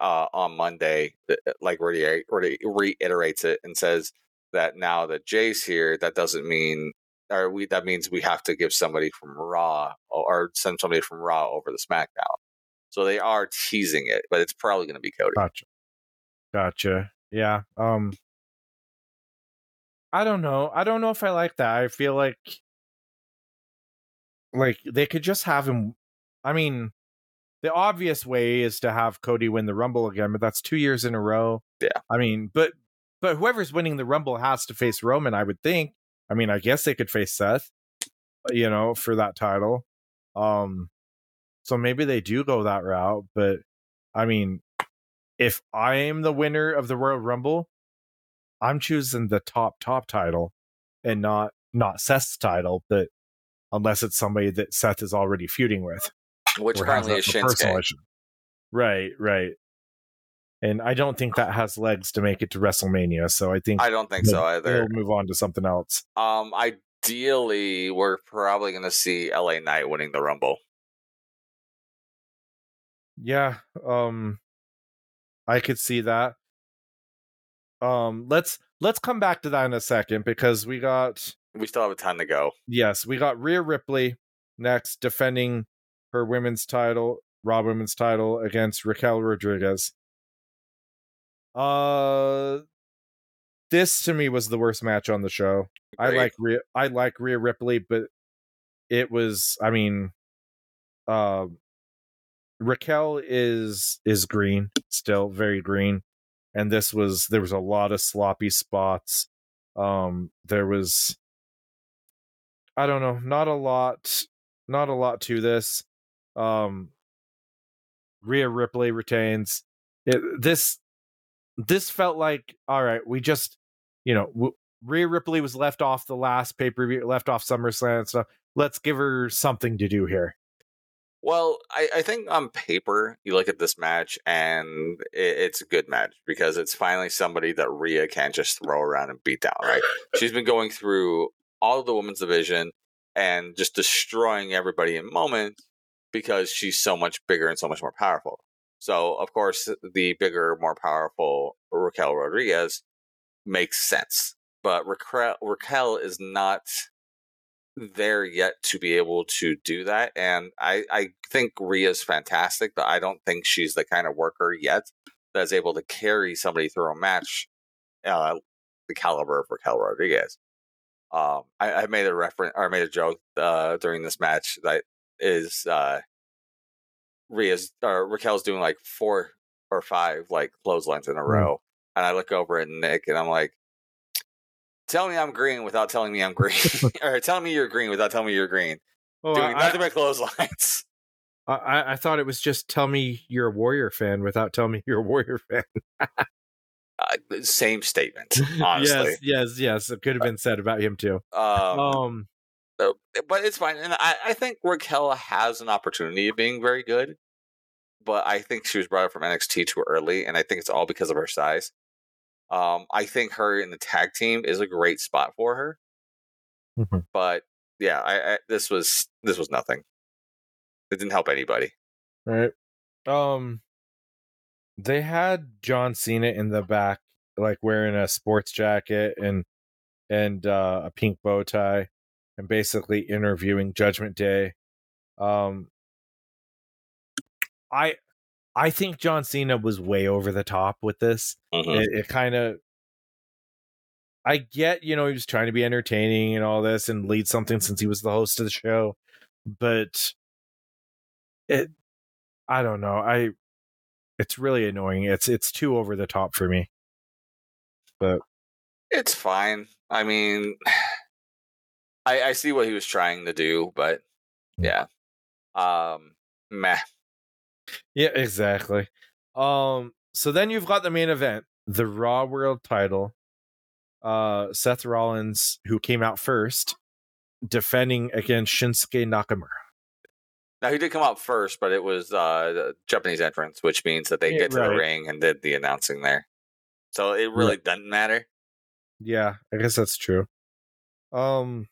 uh, on Monday, that- like re- re- reiterates it and says that now that Jey's here, that doesn't mean, or we that means we have to give somebody from Raw or, or send somebody from Raw over to SmackDown. So they are teasing it, but it's probably going to be Cody. Gotcha. Gotcha. Yeah. Um I don't know. I don't know if I like that. I feel like like they could just have him I mean, the obvious way is to have Cody win the Rumble again, but that's 2 years in a row. Yeah. I mean, but but whoever's winning the Rumble has to face Roman, I would think. I mean, I guess they could face Seth, you know, for that title. Um So maybe they do go that route. But I mean, if I am the winner of the Royal Rumble, I'm choosing the top top title and not not Seth's title, but unless it's somebody that Seth is already feuding with. Which or has currently that is Shinsuke. Right, right. And I don't think that has legs to make it to WrestleMania. So I think I don't think so either. they'll move on to something else. Um, ideally, we're probably going to see LA Knight winning the Rumble. Yeah, um I could see that. Um let's let's come back to that in a second because we got We still have a time to go. yes, we got Rhea Ripley next defending her women's title, Raw women's title against Raquel Rodriguez. Uh this to me was the worst match on the show. I like Rhea I like Rhea Ripley, but it was I mean uh Raquel is is green, still very green. And this was there was a lot of sloppy spots. Um there was I don't know, not a lot not a lot to this. Um Rhea Ripley retains. It, this this felt like all right, we just you know, Rhea Ripley was left off the last pay-per-view, left off SummerSlam and stuff. Let's give her something to do here. Well, I, I think on paper, you look at this match and it, it's a good match because it's finally somebody that Rhea can't just throw around and beat down, right? *laughs* She's been going through all of the women's division and just destroying everybody in moments because she's so much bigger and so much more powerful. So, of course, the bigger, more powerful Raquel Rodriguez makes sense. But Raquel, Raquel is not there yet to be able to do that. And I, I think Rhea's fantastic, but I don't think she's the kind of worker yet that's able to carry somebody through a match uh, the caliber of Raquel Rodriguez. Um, I, I made a reference or I made a joke uh, during this match that is uh, Rhea's or Raquel's doing like four or five like clotheslines in a Mm. row, and I look over at Nick and I'm like, "Tell me I'm green without telling me I'm green, *laughs* or tell me you're green without telling me you're green." Oh, doing I, nothing but clotheslines. *laughs* I, I, I thought it was just tell me you're a Warrior fan without telling me you're a Warrior fan. Uh, same statement, *laughs* honestly. yes, yes, yes. It could have been said about him too. Um, Um, so- but it's fine, and I, I think Raquel has an opportunity of being very good. But I think she was brought up from NXT too early, and I think it's all because of her size. Um, I think her in the tag team is a great spot for her. Mhm. But yeah, I, I this was this was nothing. It didn't help anybody. right. Um, they had John Cena in the back, like wearing a sports jacket and and uh, a pink bow tie, and basically interviewing Judgment Day. Um, I I think John Cena was way over the top with this. Mhm. it, it kind of i get you know he was trying to be entertaining and all this and lead something since he was the host of the show but it i don't know i it's really annoying it's it's too over the top for me but It's fine. I mean, *sighs* I I see what he was trying to do, but yeah, um, meh. Yeah exactly um so then you've got the main event the raw world title uh seth rollins who came out first defending against shinsuke nakamura Now he did come out first, but it was uh the Japanese entrance, which means that they Yeah, get to right. the ring and did the announcing there. So it really doesn't matter. Yeah, I guess that's true. Um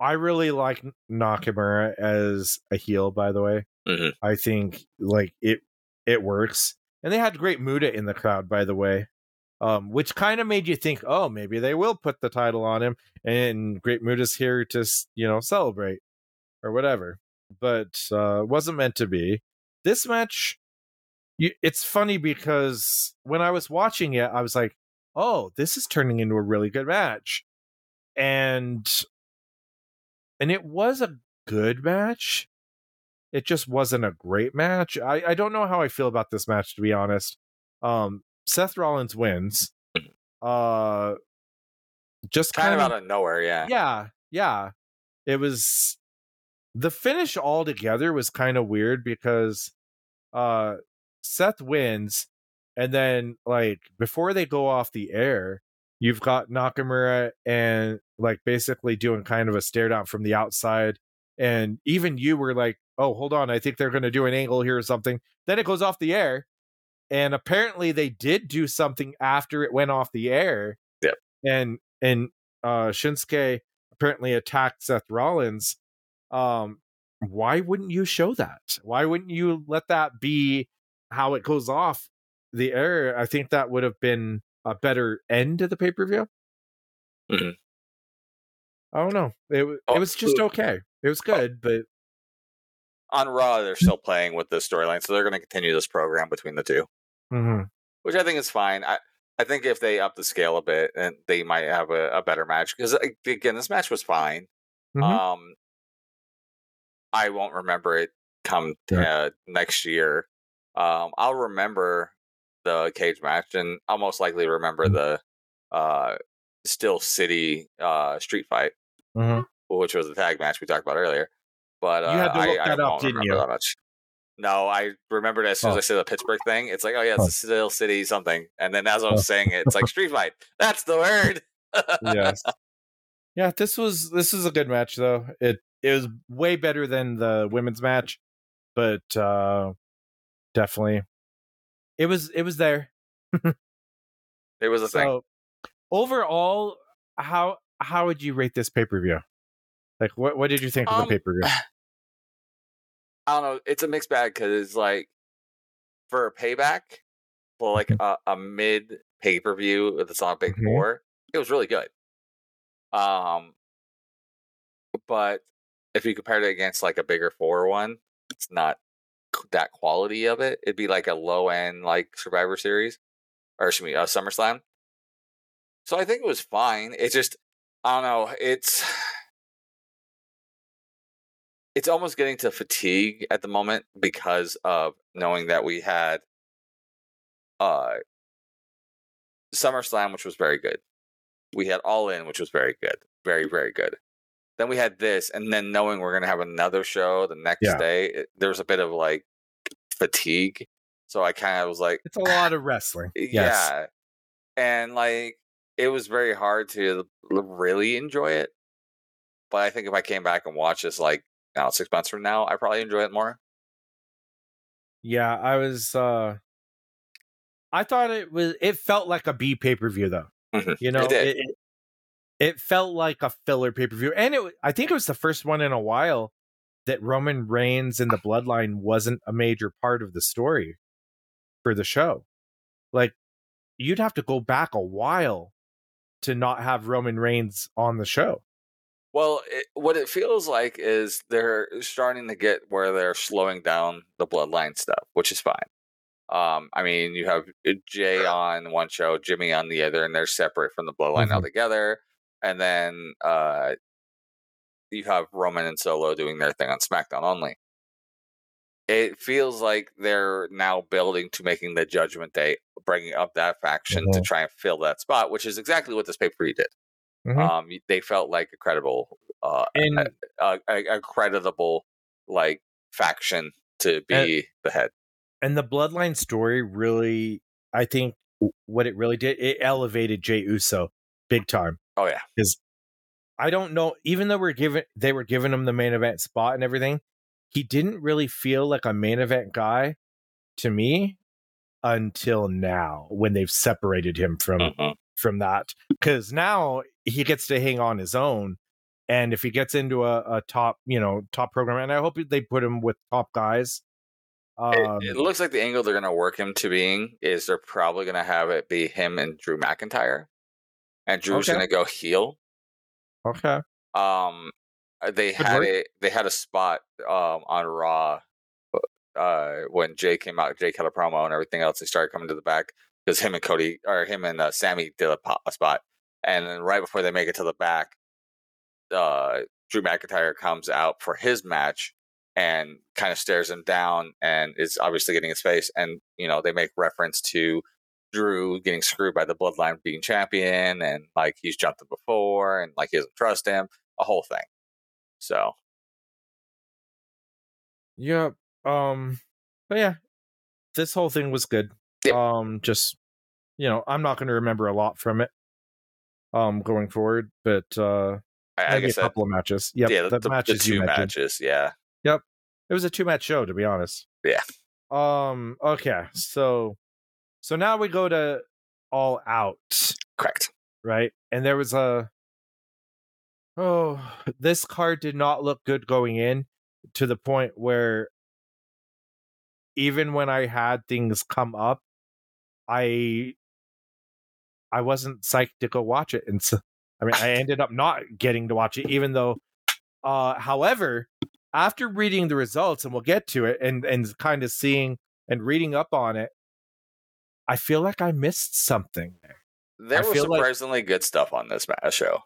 I really like Nakamura as a heel by the way. Mhm. I think like it it works. And they had great Muta in the crowd by the way. Um which kind of made you think, "Oh, maybe they will put the title on him and Great Muta's here to, you know, celebrate or whatever." But uh wasn't meant to be. This match you, it's funny because when I was watching it, I was like, oh, this is turning into a really good match. And and it was a good match. It just wasn't a great match. I, I don't know how I feel about this match to be honest. Um Seth Rollins wins. Uh just Kind kind, of out of nowhere, yeah. yeah, yeah. It was the finish altogether was kind of weird because uh Seth wins and then like before they go off the air, you've got Nakamura and like basically doing kind of a stare down from the outside. And even you were like, oh, hold on, I think they're going to do an angle here or something. Then it goes off the air. And apparently they did do something after it went off the air. Yep. And, and, uh, Shinsuke apparently attacked Seth Rollins. Um, why wouldn't you show that? Why wouldn't you let that be how it goes off the air? I think that would have been a better end to the pay per view. Mhm. I don't know. It wa- Oh, it was just okay. It was good, but On Raw, they're still playing with the storyline, so they're going to continue this program between the two, mhm. which I think is fine. I, I think if they up the scale a bit, and they might have a, a better match because again, this match was fine. Mhm. Um, I won't remember it come uh, next year. Um, I'll remember the cage match, and I'll most likely remember Mm-hmm. the uh, Steel City uh, street fight, Mhm. which was the tag match we talked about earlier. But uh, You had to I, look I that up, won't didn't you? that much. No, I remembered as soon as Oh. I said the Pittsburgh thing. It's like, oh yeah, it's Oh. the Steel City something, and then as I was saying it, it's like street fight. That's the word. yes. *laughs* Yeah, this was this is a good match though. It it was way better than the women's match, but uh definitely it was it was there. *laughs* It was a thing. Overall, how how would you rate this pay per view? Like, what what did you think of Um, the pay per view? *sighs* I don't know. It's a mixed bag because it's like for a payback, for like a, a mid pay per view that's on a big Mhm. four, it was really good. Um, but if you compared it against like a bigger four one, it's not that quality of it. It'd be like a low end like Survivor Series, or excuse me, uh, SummerSlam. So I think it was fine. It just I don't know. It's it's almost getting to fatigue at the moment because of knowing that we had uh SummerSlam, which was very good. We had All In, which was very good, very very good. Then we had this, and then knowing we're gonna have another show the next Yeah. day, it, there was a bit of like fatigue. So I kind of was like, It's a lot of wrestling. *laughs* Yes. yeah, and like it was very hard to really enjoy it. But I think if I came back and watched this, like now six months from now, I probably enjoy it more. Yeah, I was uh I thought it was it felt like a B pay-per-view though. Mhm. You know, It it, it, it felt like a filler pay-per-view. And it I think it was the first one in a while that Roman Reigns and the bloodline wasn't a major part of the story for the show. Like you'd have to go back a while to not have Roman Reigns on the show. Well, it, what it feels like is they're starting to get where they're slowing down the bloodline stuff, which is fine. Um, I mean, you have uh, Jey on one show, Jimmy on the other, and they're separate from the bloodline Mhm. altogether. And then uh, you have Roman and Solo doing their thing on SmackDown only. It feels like they're now building to making the Judgment Day, bringing up that faction to Mhm. try and fill that spot, which is exactly what this pay per view did. Mhm. Um, they felt like a credible, uh, And a, a, a creditable like faction to be the head. and the bloodline story really i think what it really did it elevated jey uso big time Oh yeah, because i don't know even though we're given they were giving him the main event spot and everything he didn't really feel like a main event guy to me until now when they've separated him from Mhm. from that because now he gets to hang on his own and if he gets into a, a top you know top program and i hope they put him with top guys It- um, it, looks like the angle they're going to work him to being is they're probably going to have it be him and Drew McIntyre, and Drew's Okay. going to go heel. okay Um, uh, they Could had work. a they had a spot um on Raw, uh, when Jey came out. Jey cut a promo and everything else. They started coming to the back because him and Cody or him and uh, Sami did a, po- a spot, and then right before they make it to the back, uh, Drew McIntyre comes out for his match and kind of stares him down and is obviously getting his face. And you know they make reference to Drew getting screwed by the Bloodline being champion, and like he's jumped him before, and like he doesn't trust him, a whole thing. So Yep. Um, but yeah, this whole thing was good. Um, just you know, I'm not going to remember a lot from it. Um, going forward, but uh, I, I maybe a guess that, couple of matches. Yep, yeah, the, the, the, the matches you two matches, yeah. Yep. It was a two match show, to be honest. Yeah. Um. Okay. So, so now we go to All Out, Correct. right? And there was a. Oh, this card did not look good going in, to the point where. Even when I had things come up, I. I wasn't psyched to go watch it, and so I mean, I ended up not getting to watch it, even though. Uh, however, after reading the results, and we'll get to it, and and kind of seeing and reading up on it, I feel like I missed something there. There I was feel like- surprisingly good stuff on this show.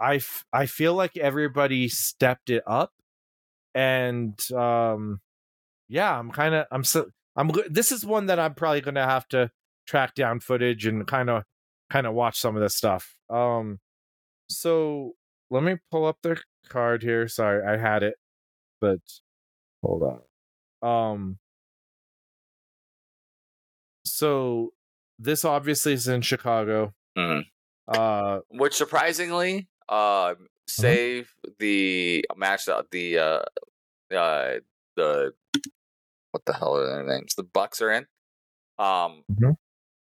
I f- I feel like everybody stepped it up, and um, yeah, I'm kind of I'm so I'm this is one that I'm probably going to have to track down footage and kind of kind of watch some of this stuff. Um, so let me pull up their card here. Sorry, I had it, but hold on. Um, so this obviously is in Chicago. Mhm. Uh, Which surprisingly, uh, Mm-hmm. save the match that the uh, uh, the what the hell are their names? The Bucks are in. Um, Mhm.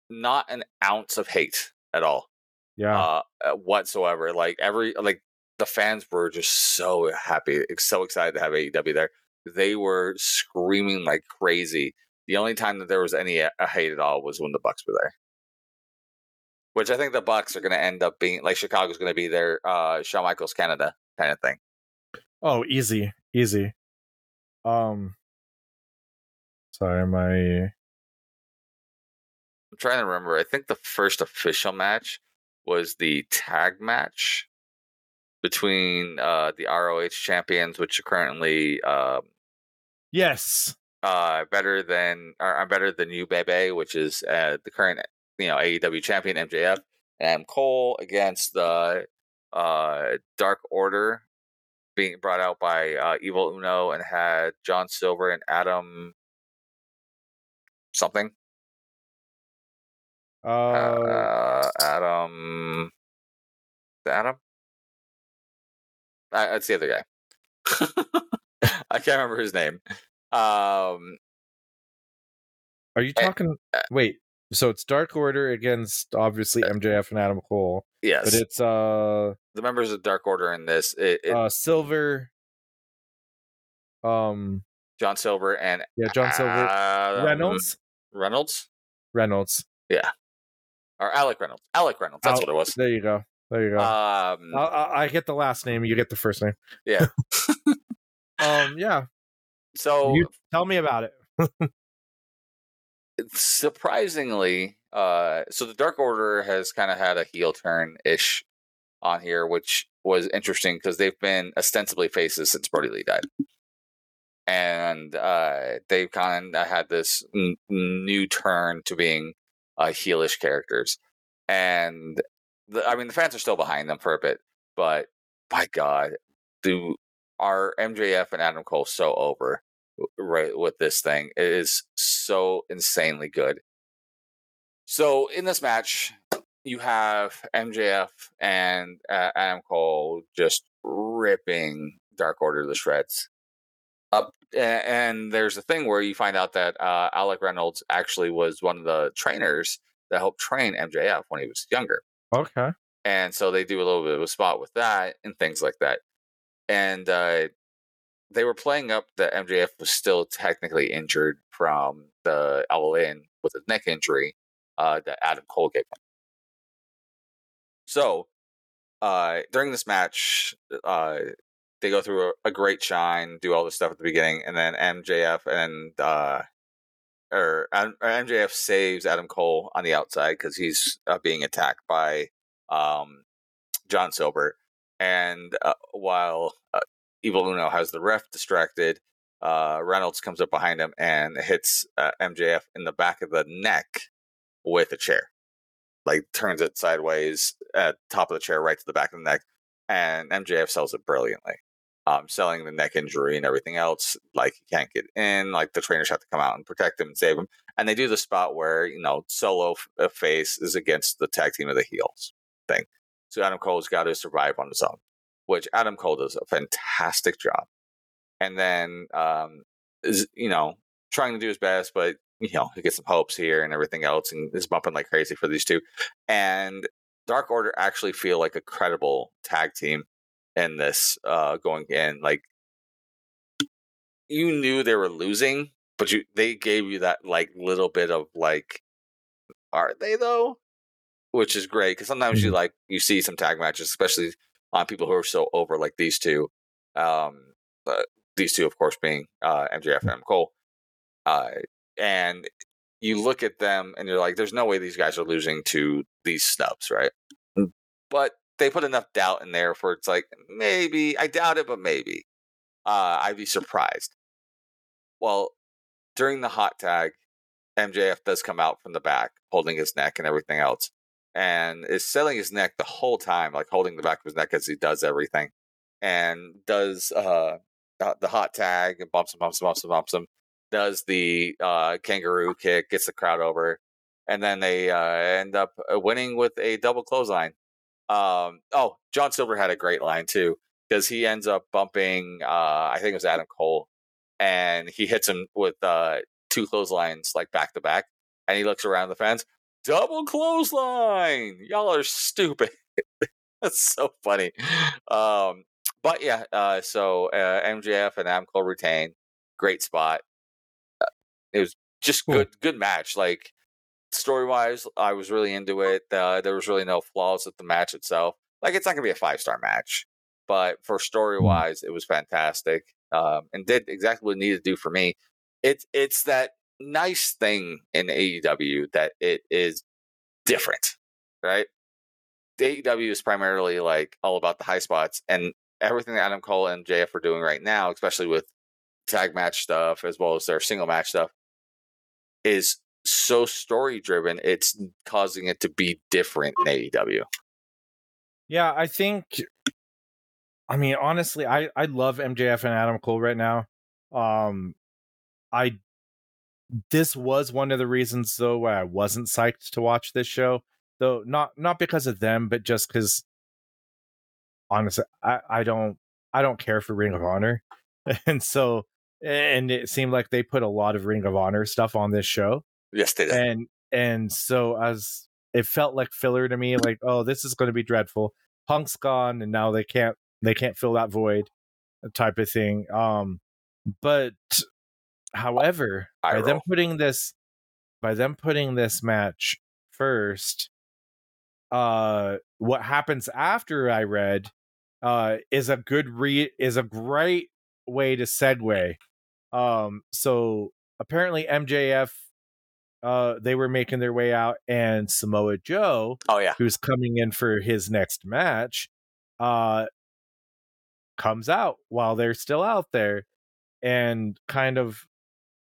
not an ounce of hate at all. yeah. uh, whatsoever. Like every like the fans were just so happy, so excited to have AEW there. They were screaming like crazy. The only time that there was any uh, hate at all was when the Bucks were there. Which I think the Bucks are going to end up being like Chicago's going to be their uh, Shawn Michaels Canada kind of thing. Oh, easy, easy. Um, sorry, my I'm trying to remember. I think the first official match was the tag match between uh, the ROH champions, which are currently uh, yes, uh, better than or are better than you, Bebe, which is uh, the current you know AEW champion MJF, and Cole against the uh, Dark Order being brought out by uh, Evil Uno and had John Silver and Adam something. Uh, Uh, Adam. Adam. Uh, that's the other guy. *laughs* I can't remember his name. Um, are you eh, talking? Wait, so it's Dark Order against obviously MJF and Adam Cole, yes, but it's uh, the members of Dark Order in this. It, it, uh Silver, um, John Silver and yeah, John Silver, Adam Reynolds, Reynolds Reynolds. Or Alec Reynolds. Alec Reynolds. That's Al- what it was. There you go. There you go. Um, I, I, get the last name. You get the first name. yeah. *laughs* Um, yeah. So You tell me about it. *laughs* surprisingly, uh, so the Dark Order has kind of had a heel turn ish on here, which was interesting because they've been ostensibly faces since Brodie Lee died, and uh, they've kind of had this n- new turn to being uh, heelish characters, and the, I mean the fans are still behind them for a bit, but by God, do are MJF and Adam Cole so over? right with this thing. It is so insanely good. So in this match, you have MJF and uh, Adam Cole just ripping Dark Order to shreds. A- and there's a thing where you find out that uh, Alec Reynolds actually was one of the trainers that helped train MJF when he was younger Okay. and so they do a little bit of a spot with that and things like that. And uh, they were playing up that MJF was still technically injured from the All In with his neck injury uh, that Adam Cole gave him. So uh, during this match, uh, they go through a, a great shine, do all this stuff at the beginning, and then MJF and uh, or, or MJF saves Adam Cole on the outside because he's uh, being attacked by um, John Silver, and uh, while uh, Evil Uno has the ref distracted, uh, Reynolds comes up behind him and hits uh, MJF in the back of the neck with a chair, like turns it sideways at top of the chair, right to the back of the neck, and MJF sells it brilliantly. Um, selling the neck injury and everything else. Like he can't get in. Like the trainers have to come out and protect him and save him. And they do the spot where you know solo f- face is against the tag team of the heels thing. So Adam Cole's got to survive on his own, which Adam Cole does a fantastic job. And then um, is you know trying to do his best, but you know he gets some hopes here and everything else, and is bumping like crazy for these two. And Dark Order actually feel like a credible tag team in this uh going in. Like you knew they were losing, but you they gave you that like little bit of like, are they though? Which is great because sometimes mm-hmm. you like you see some tag matches, especially on people who are so over like these two. Um, uh, these two, of course, being uh, MJF and M. Cole. Uh, and you look at them and you're like, there's no way these guys are losing to these snubs, right? Mm, but they put enough doubt in there for it's like, maybe, I doubt it, but maybe. Uh, I'd be surprised. Well, during the hot tag, MJF does come out from the back, holding his neck and everything else, and is selling his neck the whole time, like holding the back of his neck as he does everything, and does uh, the hot tag and bumps and bumps and bumps and bumps him, does the uh, kangaroo kick, gets the crowd over, and then they uh, end up uh, winning with a double clothesline. Um, oh, John Silver had a great line too because he ends up bumping, uh, I think it was Adam Cole, and he hits him with uh, two clotheslines like back to back, and he looks around the fans, double clothesline, y'all are stupid. *laughs* That's so funny. Um, but yeah, uh, so uh, MJF and Adam Cole retain. Great spot. Uh, it was just good, good match. Like story wise, I was really into it. Uh, there was really no flaws with the match itself. Like it's not gonna be a five star match, but for story mm. wise, it was fantastic um, and did exactly what it needed to do for me. It's it's that nice thing in AEW that it is different, right? The AEW is primarily like all about the high spots, and everything that Adam Cole and JF are doing right now, especially with tag match stuff as well as their single match stuff, is so story driven. It's causing it to be different in AEW. Yeah, I think. I mean, honestly, I I love MJF and Adam Cole right now. Um, I this was one of the reasons though why I wasn't psyched to watch this show. Though not not because of them, but just because honestly, I, I don't I don't care for Ring of Honor. *laughs* And so and it seemed like they put a lot of Ring of Honor stuff on this show. Yes, they did. And and so as it felt like filler to me, like, oh, this is gonna be dreadful. Punk's gone and now they can't they can't fill that void uh, type of thing. Um but however, I by roll. them putting this by them putting this match first, uh what happens after I read uh, is a good re is a great way to segue. Um, so apparently MJF, uh, they were making their way out, and Samoa Joe, oh yeah, who's coming in for his next match, uh, comes out while they're still out there, and kind of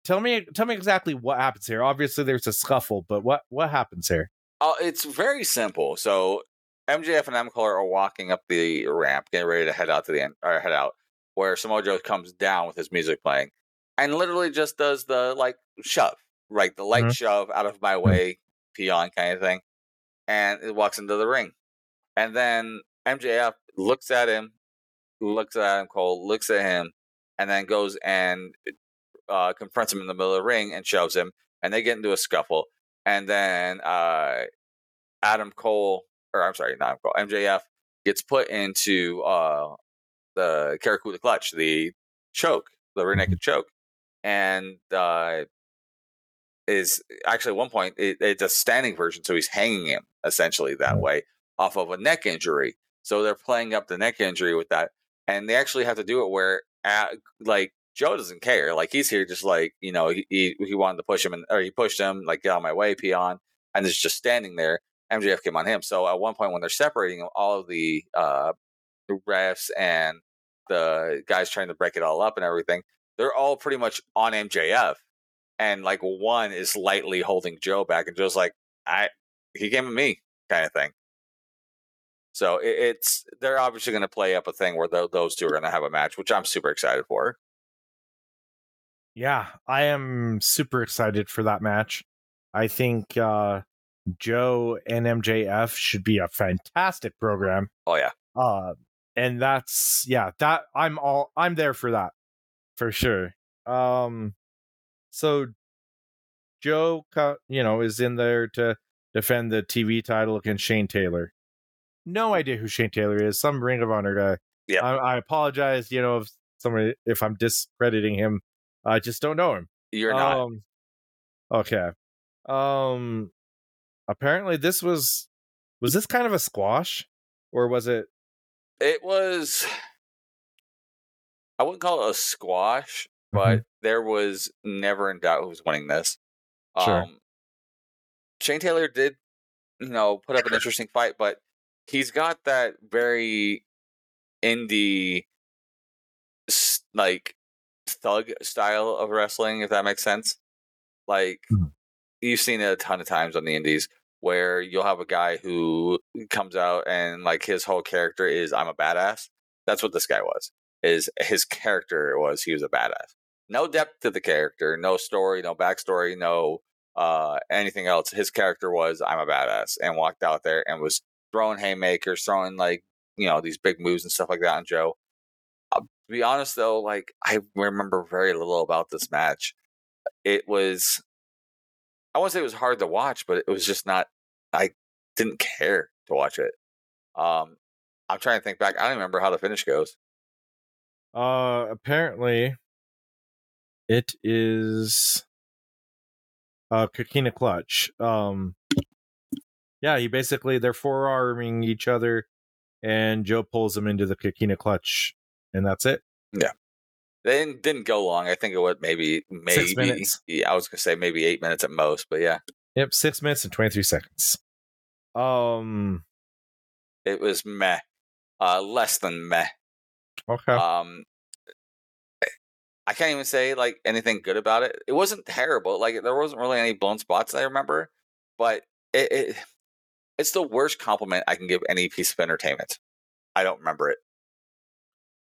tell me tell me exactly what happens here. Obviously, there's a scuffle, but what what happens here? Oh, it's very simple. So MJF and M are walking up the ramp, getting ready to head out to the end or head out, where Samoa Joe comes down with his music playing, and literally just does the like shove, right, the light mm-hmm. shove out of my mm-hmm. way, peon kind of thing, and it walks into the ring, and then MJF looks at him, looks at Adam Cole, looks at him, and then goes and uh, confronts him in the middle of the ring and shoves him, and they get into a scuffle, and then uh, Adam Cole or I'm sorry, not cole MJF gets put into uh, the Karakuda clutch, the choke, the rear naked choke, and uh, is actually at one point it, it's a standing version, so he's hanging him essentially that way off of a neck injury. So they're playing up the neck injury with that, and they actually have to do it where at, like Joe doesn't care, like he's here just like you know he he, he wanted to push him and or he pushed him like get out of my way, peon, and is just standing there MJF came on him. So at one point when they're separating all of the uh, refs and the guys trying to break it all up and everything, they're all pretty much on MJF. And like one is lightly holding Joe back, and Joe's like, "I, he came at me," kind of thing. So it, it's they're obviously going to play up a thing where tho- those two are going to have a match, which I'm super excited for. Yeah, I am super excited for that match. I think uh Joe and MJF should be a fantastic program. Oh yeah, Uh and that's yeah, that I'm all I'm there for that. For sure. Um so Joe you know is in there to defend the TV title against Shane Taylor. No idea who Shane Taylor is, some Ring of Honor guy. Yeah. I, I apologize, you know, if somebody if I'm discrediting him. I just don't know him. you're not. Um, okay. Um. Apparently, this was was this kind of a squash, or was it? It was. I wouldn't call it a squash, Mm-hmm. but there was never in doubt who was winning this. Sure. Um, Shane Taylor did, you know, put up an *clears throat* interesting fight, but he's got that very indie, like thug style of wrestling, if that makes sense. Like Mhm. you've seen it a ton of times on the indies where you'll have a guy who comes out and like his whole character is I'm a badass. That's what this guy was. Is his character was he was a badass. No depth to the character, no story, no backstory, no uh anything else. His character was I'm a badass and walked out there and was throwing haymakers, throwing like you know these big moves and stuff like that on Joe. Uh, to be honest though, like I remember very little about this match. It was I won't say it was hard to watch, but it was just not. I didn't care to watch it. Um, I'm trying to think back. I don't remember how the finish goes. Uh. Apparently, it is. Uh, Coquina clutch. Um. Yeah, he basically they're forearming each other, and Joe pulls him into the Coquina clutch, and that's it. Yeah. They didn't, didn't go long. I think it was maybe maybe Six minutes. Yeah, I was gonna say maybe eight minutes at most, but yeah, Yep, six minutes and twenty three seconds. Um. it was meh, uh, less than meh. Okay. Um, I can't even say like anything good about it. It wasn't terrible. Like there wasn't really any blown spots I remember, but it, it it's the worst compliment I can give any piece of entertainment. I don't remember it.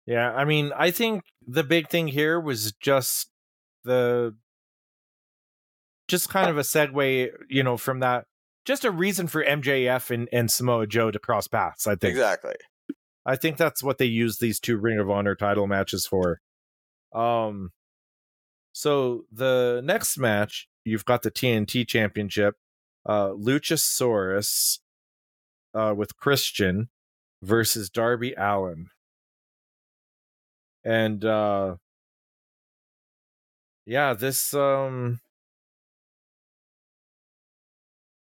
Yeah, I mean, I think the big thing here was just the just kind of a segue, you know, from that just a reason for MJF and, and Samoa Joe to cross paths, I think. Exactly. I think that's what they use these two Ring of Honor title matches for. Um so the next match, you've got the TNT championship, uh Luchasaurus uh with Christian versus Darby Allin. And uh yeah, this um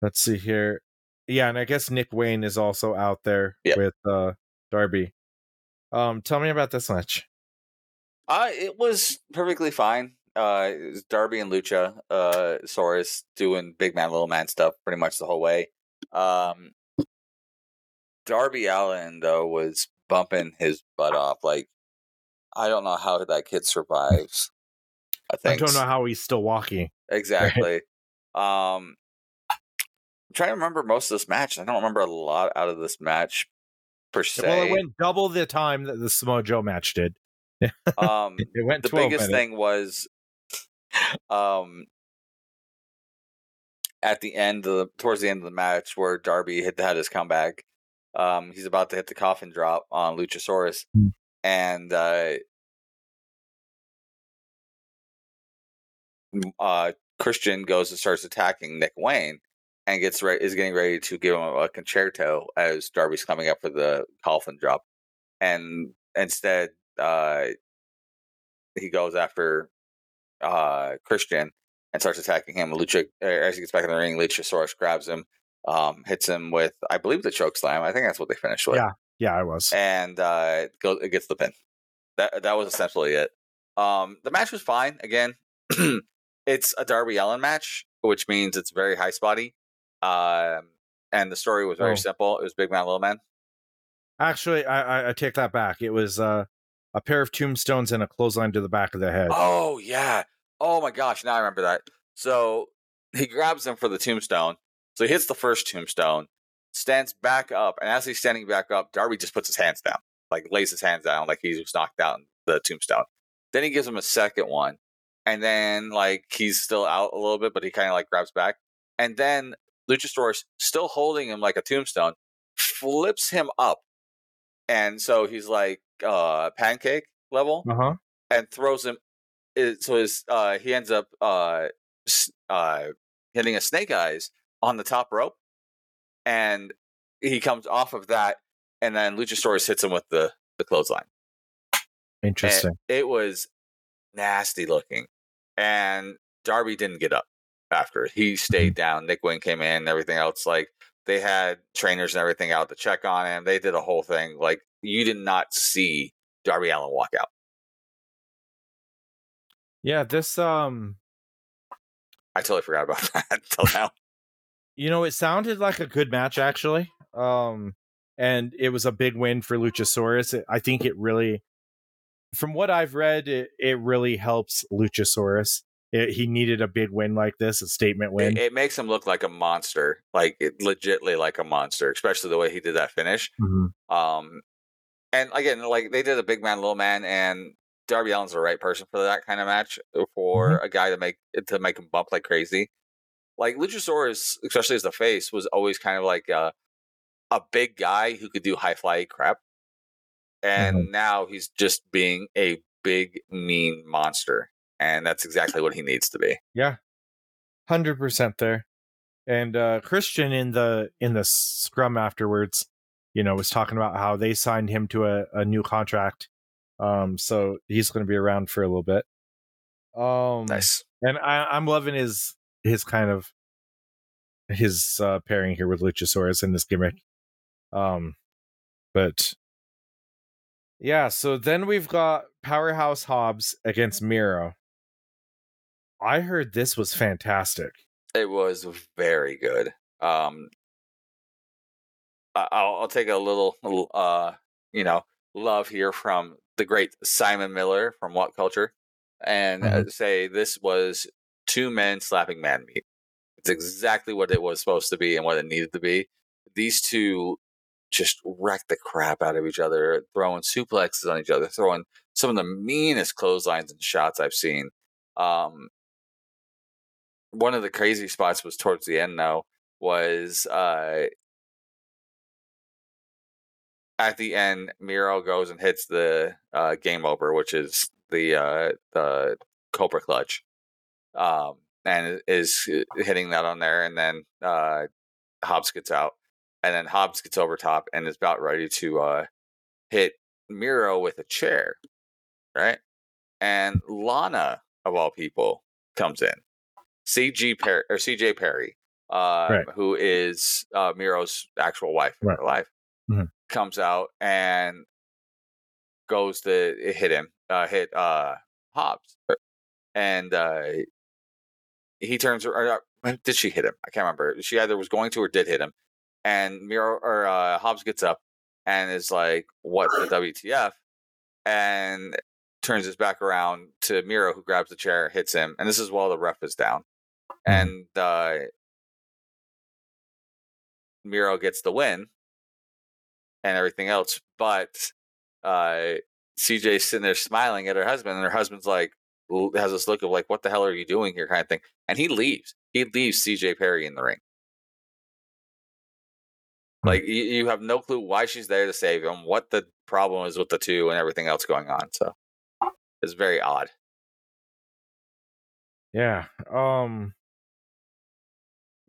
let's see here. Yeah, and I guess Nick Wayne is also out there Yep. with uh Darby. Um tell me about this match. Uh, it was perfectly fine. Uh, it was Darby and Lucha, uh, Saurus doing big man, little man stuff pretty much the whole way. Um, Darby Allin though was bumping his butt off. Like, I don't know how that kid survives. I I don't know how he's still walking. *laughs* exactly. um, I'm trying to remember most of this match. I don't remember a lot out of this match per se. Well, it went double the time that the Samoa Joe match did. *laughs* um, It went the biggest minutes. thing was um at the end of the towards the end of the match where Darby had had his comeback. Um he's about to hit the coffin drop on Luchasaurus Hmm. and uh uh Christian goes and starts attacking Nick Wayne and gets ready is getting ready to give him a con-chair-to as Darby's coming up for the coffin drop. And instead uh he goes after uh Christian and starts attacking him. Lucha uh, as he gets back in the ring, Luchasaurus grabs him, um, hits him with I believe the choke slam. I think that's what they finished with. Yeah. Yeah, I was. And uh it gets the pin. That that was essentially it. Um the match was fine. Again, *clears throat* it's a Darby Allin match, which means it's very high spotty. Um and the story was very Oh. simple. It was big man, little man. Actually, I, I I take that back. It was uh, a pair of tombstones and a clothesline to the back of the head. Oh yeah. Oh my gosh, now I remember that. So he grabs him for the tombstone. So he hits the first tombstone, stands back up, and as he's standing back up, Darby just puts his hands down, like lays his hands down, like he was knocked down the tombstone. Then he gives him a second one, and then like he's still out a little bit, but he kind of like grabs back, and then Luchasaurus, still holding him like a tombstone, flips him up, and so he's like uh pancake level, Uh huh. and throws him. It, so his uh he ends up uh uh hitting a snake eyes on the top rope, and he comes off of that, and then Luchasaurus hits him with the the clothesline. And Interesting. it was nasty looking, and Darby didn't get up after. He stayed down. Nick Wayne came in, everything else. Like they had trainers and everything out to check on him. They did a whole thing. Like you did not see Darby Allin walk out. Yeah, this um I totally forgot about *laughs* that until now. you know, it sounded like a good match actually. Um and it was a big win for Luchasaurus. It- I think it really from what I've read, it, it really helps Luchasaurus. It, he needed a big win like this, a statement win. It, it makes him look like a monster, like it, legitly like a monster, especially the way he did that finish. Mhm. Um, and again, like they did a big man, little man, and Darby Allin's the right person for that kind of match for a guy to make to make him bump like crazy. Like Luchasaurus, especially as the face, was always kind of like a, a big guy who could do high fly crap, and now he's just being a big mean monster, and that's exactly what he needs to be. Yeah. 100% there. And uh Christian in the in the scrum afterwards, you know, was talking about how they signed him to a, a new contract. Um so he's going to be around for a little bit. Um Nice. and I, I'm loving his his kind of his uh, pairing here with Luchasaurus in this gimmick. Um, but yeah, so then we've got Powerhouse Hobbs against Miro. I heard this was fantastic. It was very good. Um, I'll, I'll take a little, little, uh, you know, love here from the great Simon Miller from What Culture, and uh, say this was two men slapping man meat. It's exactly what it was supposed to be and what it needed to be. These two just wrecked the crap out of each other, throwing suplexes on each other, throwing some of the meanest clotheslines and shots I've seen. Um, one of the crazy spots was towards the end though was uh at the end miro goes and hits the uh game over which is the uh the cobra clutch um and is hitting that on there and then uh hobbs gets out and then hobbs gets over top and is about ready to uh hit miro with a chair right? And lana of all people comes in CG Perry or CJ Perry, uh, Right. who is uh, Miro's actual wife in Right. real life, Mhm. comes out and goes to hit him, uh, hit uh, Hobbs, and uh, he turns. Or, or, did she hit him? I can't remember. She either was going to or did hit him, and Miro or uh, Hobbs gets up and is like, "What the WTF?" and turns his back around to Miro, who grabs the chair, hits him, and this is while the ref is down. And uh, Miro gets the win and everything else, but uh, CJ's sitting there smiling at her husband, and her husband's like has this look of like, "What the hell are you doing here?" kind of thing, and he leaves. He leaves CJ Perry in the ring. Hmm. Like you, you have no clue why she's there to save him, what the problem is with the two, and everything else going on. So it's very odd. Yeah. Um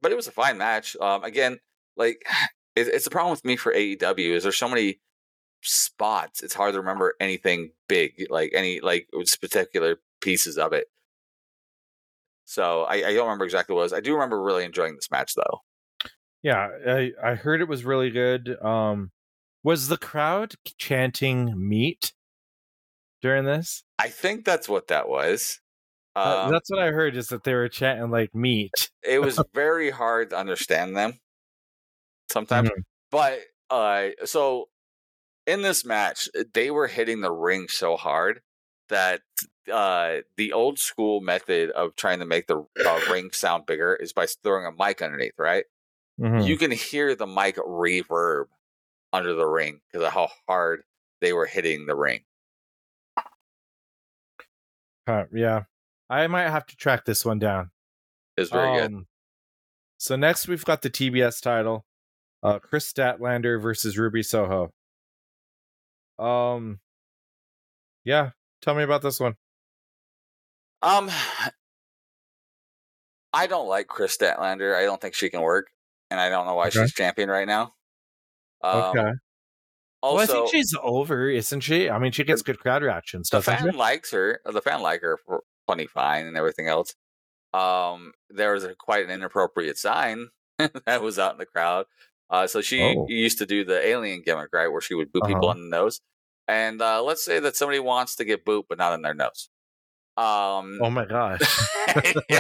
but it was a fine match. Um, again, like *sighs* it, it's the problem with me for AEW is there's so many spots. It's hard to remember anything big, like any like particular pieces of it. So I, I don't remember exactly what it was. I do remember really enjoying this match though. yeah, I I heard it was really good. Um was the crowd chanting meat during this? I think that's what that was. Uh, Um, that's what I heard is that they were chanting like meat. it was *laughs* very hard to understand them sometimes. But uh so in this match, they were hitting the ring so hard that uh the old school method of trying to make the uh, ring sound bigger is by throwing a mic underneath, right? Mhm. you can hear the mic reverb under the ring because of how hard they were hitting the ring. Yeah, I might have to track this one down. It was very good. Um, So next we've got the TBS title, uh, Kris Statlander versus Ruby Soho. Um, yeah, tell me about this one. Um, I don't like Kris Statlander. I don't think she can work, and I don't know why Okay. she's champion right now. Um, okay. Also, well, I think she's over, isn't she? I mean, she gets good crowd reactions, the fan likes her. The fan like her for plenty fine and everything else. Um, there was a, quite an inappropriate sign *laughs* that was out in the crowd. Uh, so she Oh. used to do the alien gimmick, right, where she would boot people Uh-huh. on the nose. And uh, let's say that somebody wants to get booped, but not in their nose. Um, Oh my gosh. *laughs* *laughs* yeah.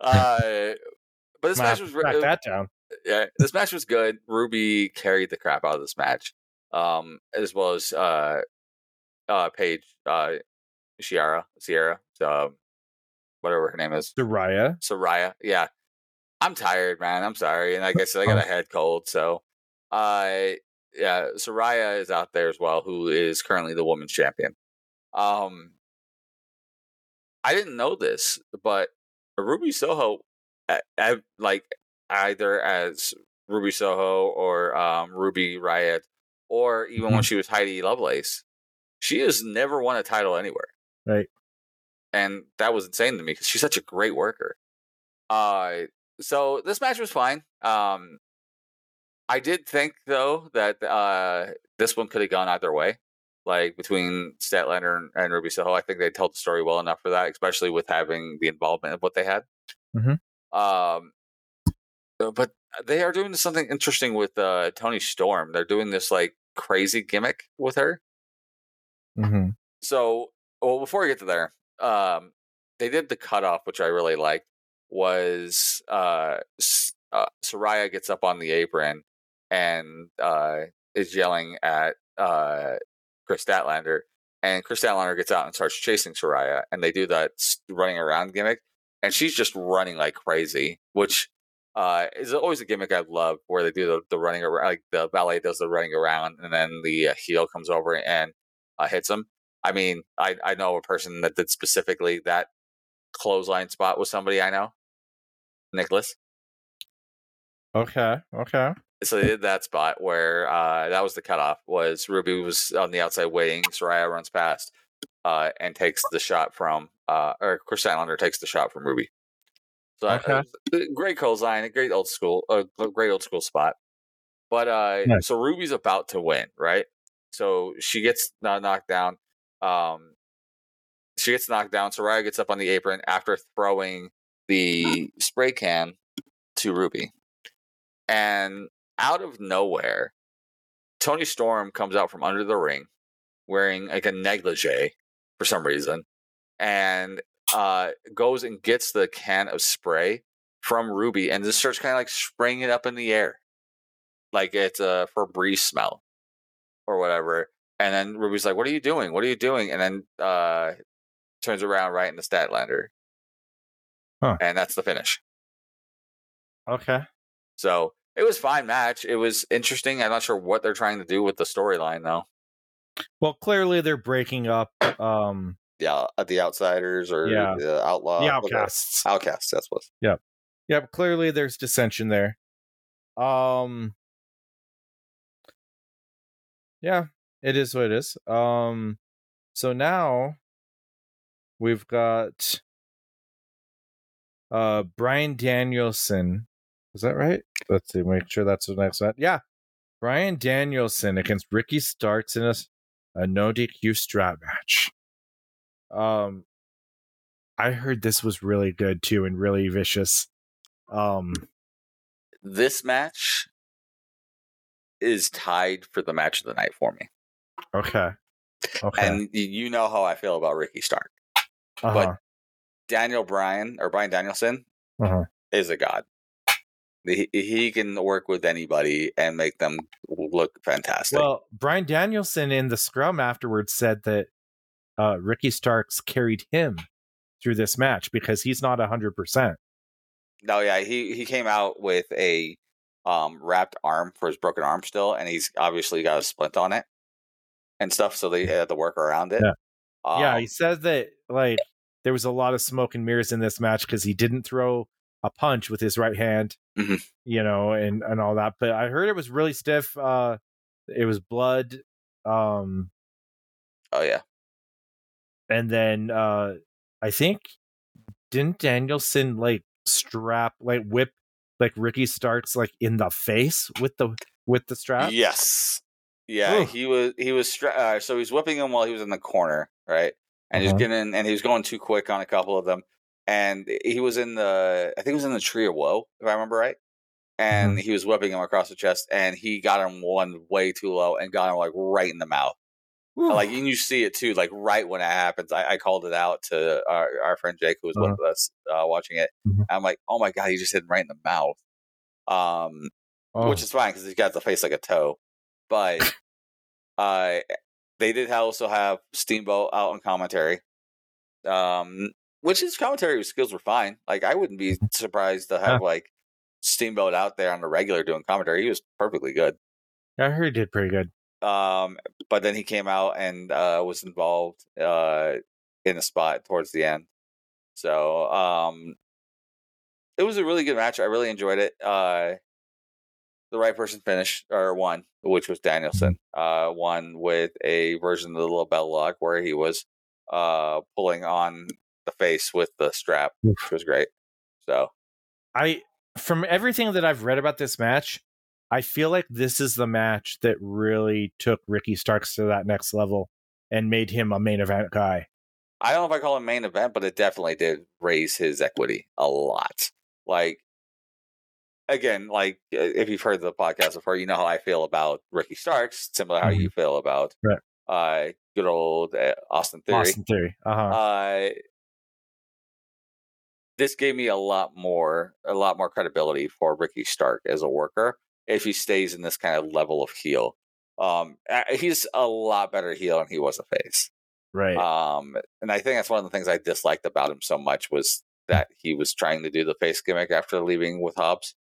uh, but this Might match was re- track that down. yeah, this match was good. Ruby carried the crap out of this match, um, as well as uh, uh, Paige, uh, Shiara, Sierra, um, whatever her name is, Saraya. Saraya. Yeah, I'm tired, man. I'm sorry, and like I said, I got a head cold, so uh, yeah, Saraya is out there as well, who is currently the women's champion. Um, I didn't know this, but Ruby Soho, a- a- like either as Ruby Soho or um, Ruby Riott, or even when Mhm. she was Heidi Lovelace, she has never won a title anywhere. Right. And that was insane to me because she's such a great worker. Uh, so this match was fine. Um, I did think though that uh, this one could have gone either way, like between Statlander and, and Ruby Soho. I think they told the story well enough for that, especially with having the involvement of what they had. Mhm. Um, uh, but they are doing something interesting with uh, Toni Storm. They're doing this like crazy gimmick with her. hmm So, well, before we get to there, um, they did the cutoff, which I really liked. Was uh, uh, Saraya gets up on the apron and uh, is yelling at uh, Kris Statlander, and Kris Statlander gets out and starts chasing Saraya, and they do that running around gimmick, and she's just running like crazy, which uh, is always a gimmick I love, where they do the, the running around, like the ballet does the running around, and then the uh, heel comes over and uh, hits him. I mean, I, I know a person that did specifically that clothesline spot with somebody I know, Nicholas. Okay. Okay. So they did that spot where uh, that was the cutoff. Was Ruby was on the outside waiting. Saraya runs past uh, and takes the shot from, uh, or Kris Statlander takes the shot from Ruby. So Okay. uh, great clothesline, a great old school, a great old school spot. But uh, Nice. so Ruby's about to win, right? So she gets knocked down. Um, she gets knocked down. Saraya gets up on the apron after throwing the spray can to Ruby. And out of nowhere, Toni Storm comes out from under the ring wearing like a negligee for some reason and uh, goes and gets the can of spray from Ruby and just starts kind of like spraying it up in the air like it's a Febreze smell or whatever. And then Ruby's like, "What are you doing? What are you doing?" And then uh, turns around right in the Statlander, Huh. and that's the finish. Okay. So it was fine match. It was interesting. I'm not sure what they're trying to do with the storyline though. Well, clearly they're breaking up um Yeah, uh, the outsiders or Yeah. the outlaw, the whatever. outcasts. Outcasts. That's what. Yeah. Yep, clearly there's dissension there. Um Yeah, it is what it is. Um so now we've got uh Bryan Danielson. Is that right? Let's see, make sure that's the next one. Yeah. Bryan Danielson against Ricky Starks in a, a no DQ strap match. Um I heard this was really good too and really vicious. Um This match is tied for the match of the night for me, okay. Okay. and you know how I feel about Ricky Stark. uh-huh. Daniel Bryan or Bryan Danielson Uh-huh. is a god. He, he can work with anybody and make them look fantastic. Well, Bryan Danielson in the scrum afterwards said that uh, Ricky Starks carried him through this match because he's not 100%. No, yeah, he he came out with a um wrapped arm for his broken arm still, and he's obviously got a splint on it and stuff, so they had to work around it. Yeah. Um, yeah, he said that like there was a lot of smoke and mirrors in this match because he didn't throw a punch with his right hand, Mhm. you know, and and all that. But I heard it was really stiff. Uh, it was blood. Um, oh yeah, and then uh, I think didn't Danielson like strap like whip like Ricky Starks like in the face with the with the strap? yes, yeah. He was he was uh, so he was whipping him while he was in the corner, right? And Uh-huh. was getting and he was going too quick on a couple of them, and he was in the I think it was in the tree of woe if I remember right. And Mm-hmm. he was whipping him across the chest, and he got him one way too low and got him like right in the mouth. Like and you see it too like right when it happens i, I called it out to our, our friend jake who was Uh-huh. with us uh, watching it Mhm. i'm like oh my god he just hit him right in the mouth um Oh. which is fine because he's got the face like a toe but uh they did also have steamboat out on commentary um which his commentary skills were fine like i wouldn't be surprised to have like steamboat out there on the regular doing commentary he was perfectly good I heard he did pretty good. um, but then he came out and uh, was involved uh, in a spot towards the end. So um, it was a really good match. I really enjoyed it. Uh, the right person finished or won, which was Danielson. Uh, won with a version of the LeBell Lock where he was uh, pulling on the face with the strap, which was great. So I from everything that I've read about this match, I feel like this is the match that really took Ricky Starks to that next level and made him a main event guy. I don't know if I call it main event, but it definitely did raise his equity a lot. Like, again, like uh, if you've heard the podcast before, you know how I feel about Ricky Starks, similar how you feel about Right. uh, good old uh, Austin Theory. Austin Theory. Uh-huh. Uh, this gave me a lot more, a lot more credibility for Ricky Stark as a worker if he stays in this kind of level of heel. Um, he's a lot better heel than he was a face. right. Um, and I think that's one of the things I disliked about him so much was that he was trying to do the face gimmick after leaving with Hobbs,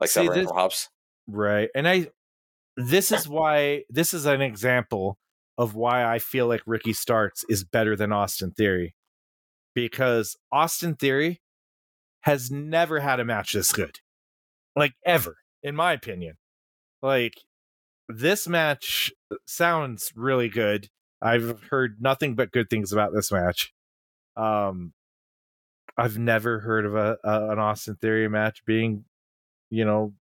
like See, this- from Hobbs. Right. And I this is why this is an example of why I feel like Ricky Starks is better than Austin Theory. Because Austin Theory has never had a match this good. Like ever, in my opinion. Like this match sounds really good. I've heard nothing but good things about this match. Um I've never heard of a, a an Austin Theory match being, you know,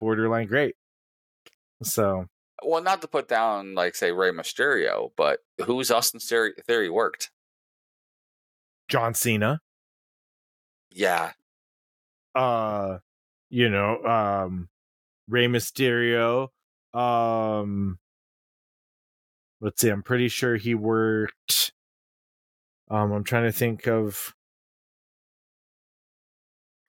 borderline great. So Well, not to put down like say Rey Mysterio, but who's Austin Theory, worked? John Cena, Yeah, uh, you know, um, Rey Mysterio, um, let's see, I'm pretty sure he worked. Um, I'm trying to think of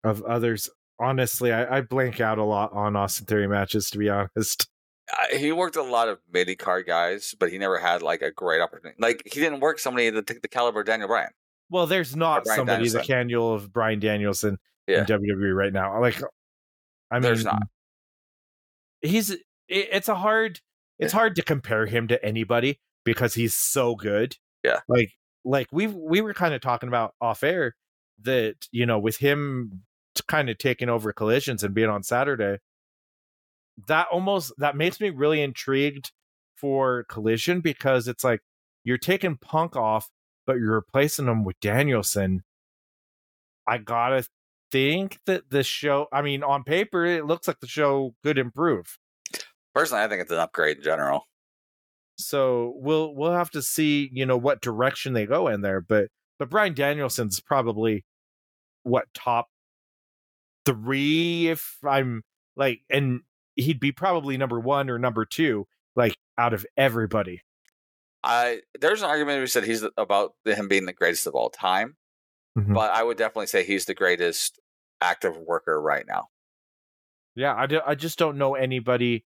of others. Honestly, I, I blank out a lot on Austin Theory matches. To be honest, *laughs* Uh, he worked a lot of midi card guys, but he never had like a great opportunity. Like he didn't work somebody that took the caliber of Daniel Bryan. well, there's not somebody the Danielson. cannibal of Bryan Danielson Yeah. in WWE right now. Like, I mean, There's not. he's it, it's a hard it's hard to compare him to anybody because he's so good Yeah. like like we we were kind of talking about off air that you know with him kind of taking over collisions and being on saturday that almost that makes me really intrigued for collision because it's like you're taking punk off but you're replacing him with danielson i gotta think that the show i mean on paper it looks like the show could improve Personally, I think it's an upgrade in general. so we'll we'll have to see you know what direction they go in there but but bryan danielson's probably what top three if i'm like and he'd be probably number one or number two like out of everybody I there's an argument who said he's about him being the greatest of all time, Mhm. but I would definitely say he's the greatest active worker right now. yeah I, do, I just don't know anybody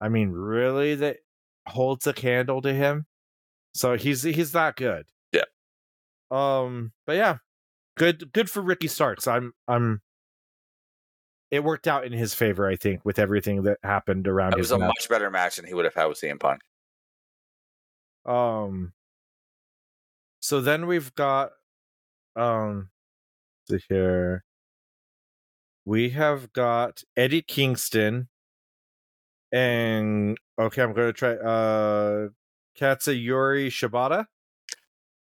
i mean really that holds a candle to him so he's he's that good Yeah. um but yeah good good for ricky starks i'm i'm it worked out in his favor, I think, with everything that happened around It was a match. much better match than he would have had with CM Punk. Um. So then we've got, um, here. We have got Eddie Kingston, and okay, I'm gonna try uh Katsuyori Shibata.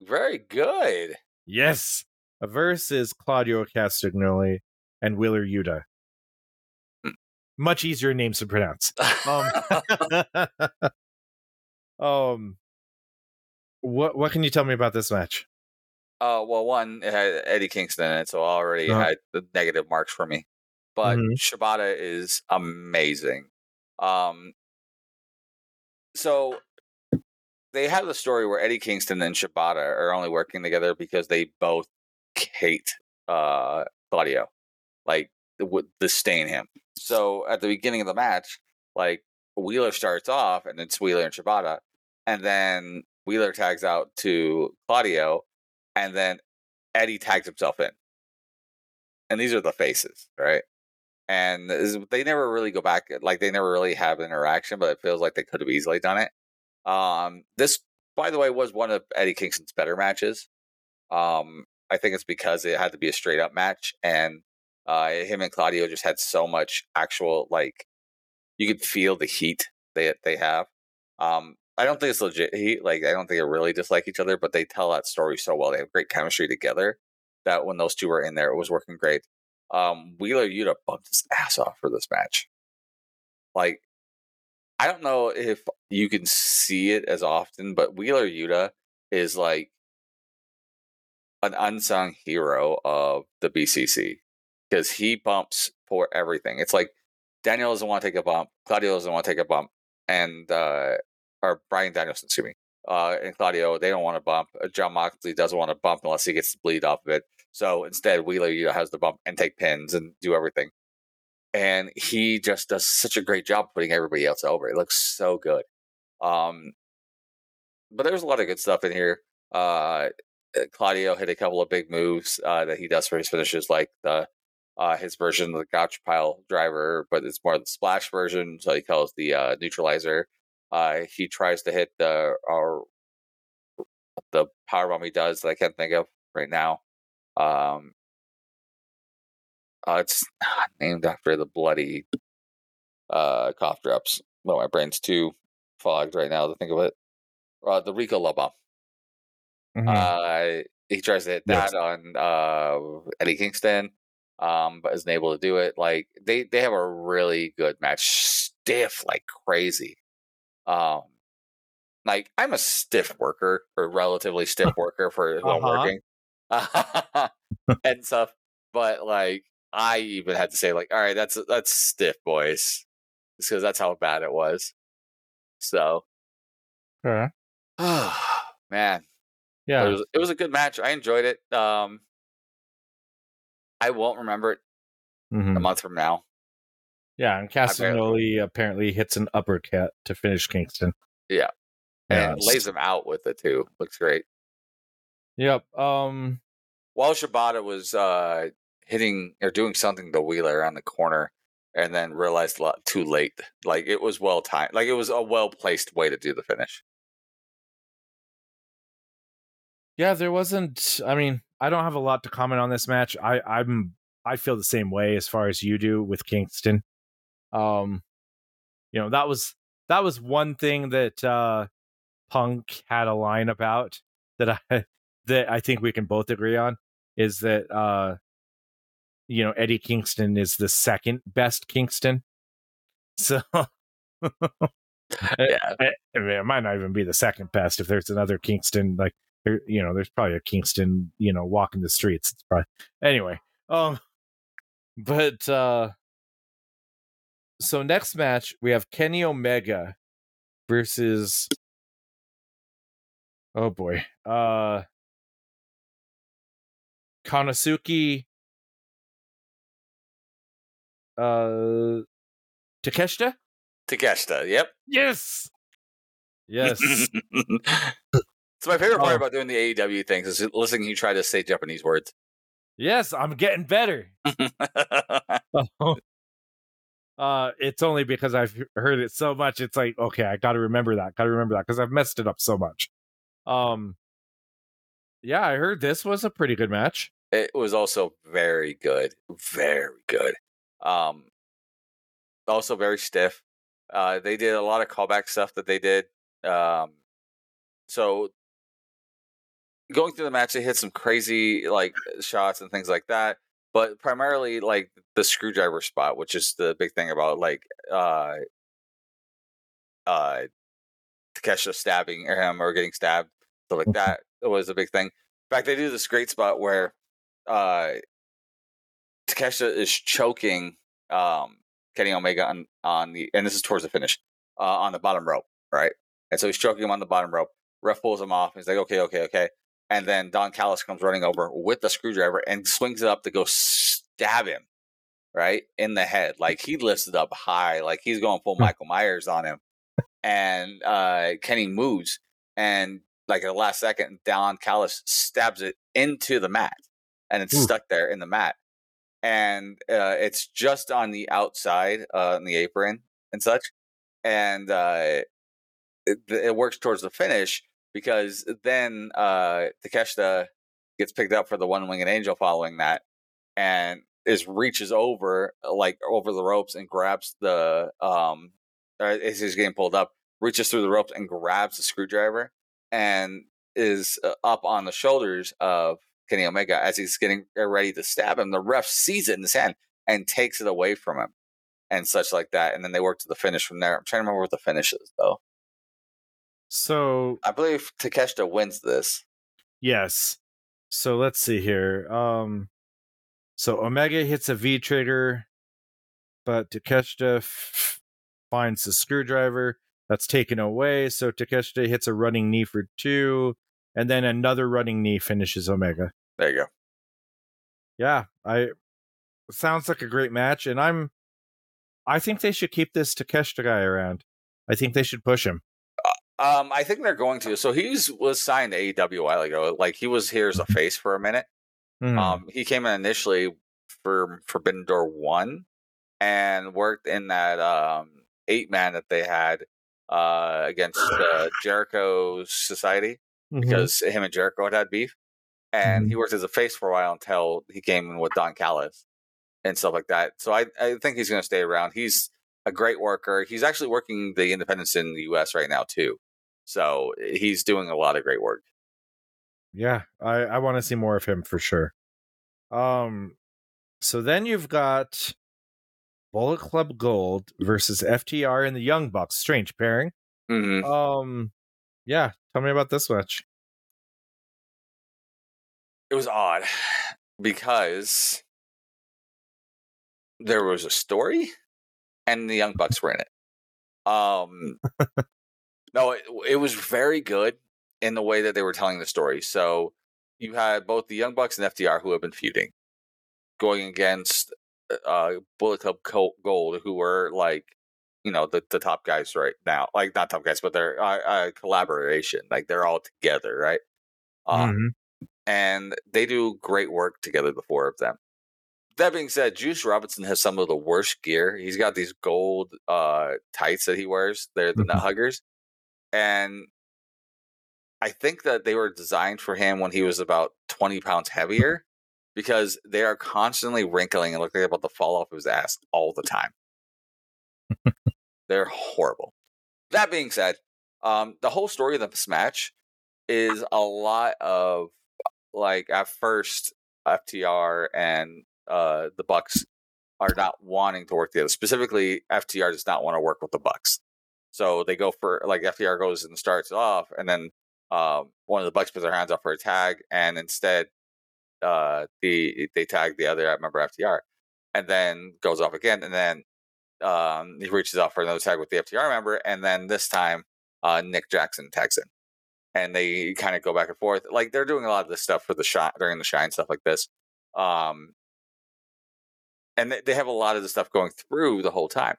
Very good. Yes, versus Claudio Castagnoli and Wheeler Yuta. Much easier names to pronounce. Um, *laughs* um, what what can you tell me about this match? Uh, well, one it had Eddie Kingston in it, so already Uh-huh. had the negative marks for me. But Mhm. Shibata is amazing. Um, so they have the story where Eddie Kingston and Shibata are only working together because they both hate uh Claudio, like would disdain him. So at the beginning of the match, like Wheeler starts off, and it's Wheeler and Shibata, and then Wheeler tags out to Claudio, and then Eddie tags himself in. And these are the faces, right? And they never really go back, like they never really have interaction, but it feels like they could have easily done it. Um, this, by the way, was one of Eddie Kingston's better matches. Um, I think it's because it had to be a straight up match, and uh, him and Claudio just had so much actual like you could feel the heat they they have. Um, I don't think it's legit heat. Like I don't think they really dislike each other, but they tell that story so well. They have great chemistry together. That when those two were in there, it was working great. Um, Wheeler Yuta bumped his ass off for this match. Like, I don't know if you can see it as often, but Wheeler Yuta is like an unsung hero of the BCC because he bumps for everything. It's like Daniel doesn't want to take a bump, Claudio doesn't want to take a bump, and uh, or Bryan Danielson, excuse me, uh, and Claudio they don't want to bump. Uh, Jon Moxley doesn't want to bump unless he gets the bleed off of it. So instead, Wheeler Yuta has the bump and take pins and do everything. And he just does such a great job putting everybody else over. It looks so good. Um, but there's a lot of good stuff in here. Uh, Claudio hit a couple of big moves uh, that he does for his finishes, like the uh, his version of the Gotch pile driver, but it's more the splash version. So he calls the uh, neutralizer. Uh, he tries to hit the or the power bomb he does that I can't think of right now. Um, uh, it's *sighs* named after the bloody uh, cough drops. Well, my brain's too fogged right now to think of it. Uh, the Ricola Bomb. Mhm. Uh, he tries to hit Yes. that on uh, Eddie Kingston, um, but isn't able to do it. Like they they have a really good match, stiff like crazy. Um, like I'm a stiff worker or relatively stiff *laughs* worker for Uh-huh. working *laughs* and stuff, but like I even had to say like, all right, that's that's stiff, boys, because that's how bad it was. So, Okay. *sighs* man, Yeah. it was it was a good match. I enjoyed it. Um, I won't remember it Mhm. a month from now. Yeah, and Castagnoli apparently hits an uppercut to finish Kingston. Yeah. And lays him out with it too. Looks great. Yep. Um. While Shibata was uh, hitting or doing something to Wheeler on the corner, and then realized a lot too late. Like it was well timed. Like it was a well placed way to do the finish. Yeah, there wasn't. I mean, I don't have a lot to comment on this match. I, I'm. I feel the same way as far as you do with Kingston. Um, you know that was that was one thing that uh, Punk had a line about that I *laughs* that I think we can both agree on is that uh, you know Eddie Kingston is the second best Kingston. So *laughs* Yeah, I, I mean, it might not even be the second best if there's another Kingston. Like, there, you know, there's probably a Kingston, you know, walking the streets. It's probably anyway. Um, *laughs* but uh, so next match we have Kenny Omega versus. Oh boy, uh, Konosuke. Uh, Takeshita. Takeshita. Yep. Yes. Yes. *laughs* so my favorite part Oh. about doing the AEW things is listening you try to say Japanese words. Yes, I'm getting better. *laughs* uh, it's only because I've heard it so much. It's like, okay, I got to remember that. Got to remember that because I've messed it up so much. Um, yeah, I heard this was a pretty good match. it was also very good, very good. Um, also very stiff. Uh, they did a lot of callback stuff that they did. Um, so going through the match, they hit some crazy like shots and things like that. But primarily, like the screwdriver spot, which is the big thing about like uh, uh, Takeshita stabbing him or getting stabbed, stuff like Mhm. that was a big thing. In fact, they do this great spot where uh, Takeshita is choking um, Kenny Omega on, on the, and this is towards the finish, uh, on the bottom rope, right? And so he's choking him on the bottom rope. Ref pulls him off. He's like, okay, okay, okay. And then Don Callis comes running over with the screwdriver and swings it up to go stab him, right? In the head. Like he lifts it up high, like he's going full. Michael Myers on him. And uh, Kenny moves. And like at the last second, Don Callis stabs it into the mat. And it's Ooh. stuck there in the mat. And uh, it's just on the outside, uh, on the apron and such. And uh, it, it works towards the finish because then uh Takeshita gets picked up for the one winged angel following that and is reaches over like over the ropes and grabs the um or as he's getting pulled up reaches through the ropes and grabs the screwdriver and is uh, up on the shoulders of Kenny Omega as he's getting ready to stab him. The ref sees it in his hand and takes it away from him and such like that and then they work to the finish from there. I'm trying to remember what the finish is though So I believe Takeshita wins this. yes. So let's see here. Um, so Omega hits a V trigger, but Takeshita f- finds the screwdriver that's taken away. So Takeshita hits a running knee for two, and then another running knee finishes Omega. There you go. Yeah, I sounds like a great match, and I'm I think they should keep this Takeshita guy around. I think they should push him. Um, I think they're going to. So he's was signed to AEW a while ago. Like he was here as a face for a minute. Mhm. Um, he came in initially for Forbidden Door one, and worked in that um eight man that they had uh against uh, Jericho Society Mhm. because him and Jericho had had beef, and he worked as a face for a while until he came in with Don Callis and stuff like that. So I I think he's going to stay around. He's a great worker. He's actually working the independents in the U.S. right now too. So he's doing a lot of great work. Yeah, I I want to see more of him for sure. Um, so then you've got Bullet Club Gold versus FTR and the Young Bucks. Strange pairing. hmm Um, yeah, tell me about this match. It was odd *sighs* because there was a story, and the Young Bucks were in it. Um, *laughs* no, it, it was very good in the way that they were telling the story. So you had both the Young Bucks and FTR who have been feuding, going against uh, Bullet Club Gold, who were like, you know, the, the top guys right now. Like not top guys, but they're uh, uh, collaboration. Like they're all together, right? Uh, Mhm. and they do great work together, the four of them. That being said, Juice Robinson has some of the worst gear. He's got these gold uh, tights that he wears. They're the nut huggers. And I think that they were designed for him when he was about 20 pounds heavier because they are constantly wrinkling and look like they're about to fall off his ass all the time. they're horrible. That being said, um, the whole story of this match is a lot of like at first FTR and uh the Bucks are not wanting to work together. Specifically, FTR does not want to work with the Bucks. So they go for like FTR goes and starts off, and then um, one of the Bucks puts their hands up for a tag, and instead uh, the they tag the other member FTR, and then goes off again, and then um, he reaches out for another tag with the FTR member, and then this time uh, Nick Jackson tags in, and they kind of go back and forth. Like they're doing a lot of this stuff for the shine during the shine stuff like this, um, and they, they have a lot of the stuff going through the whole time.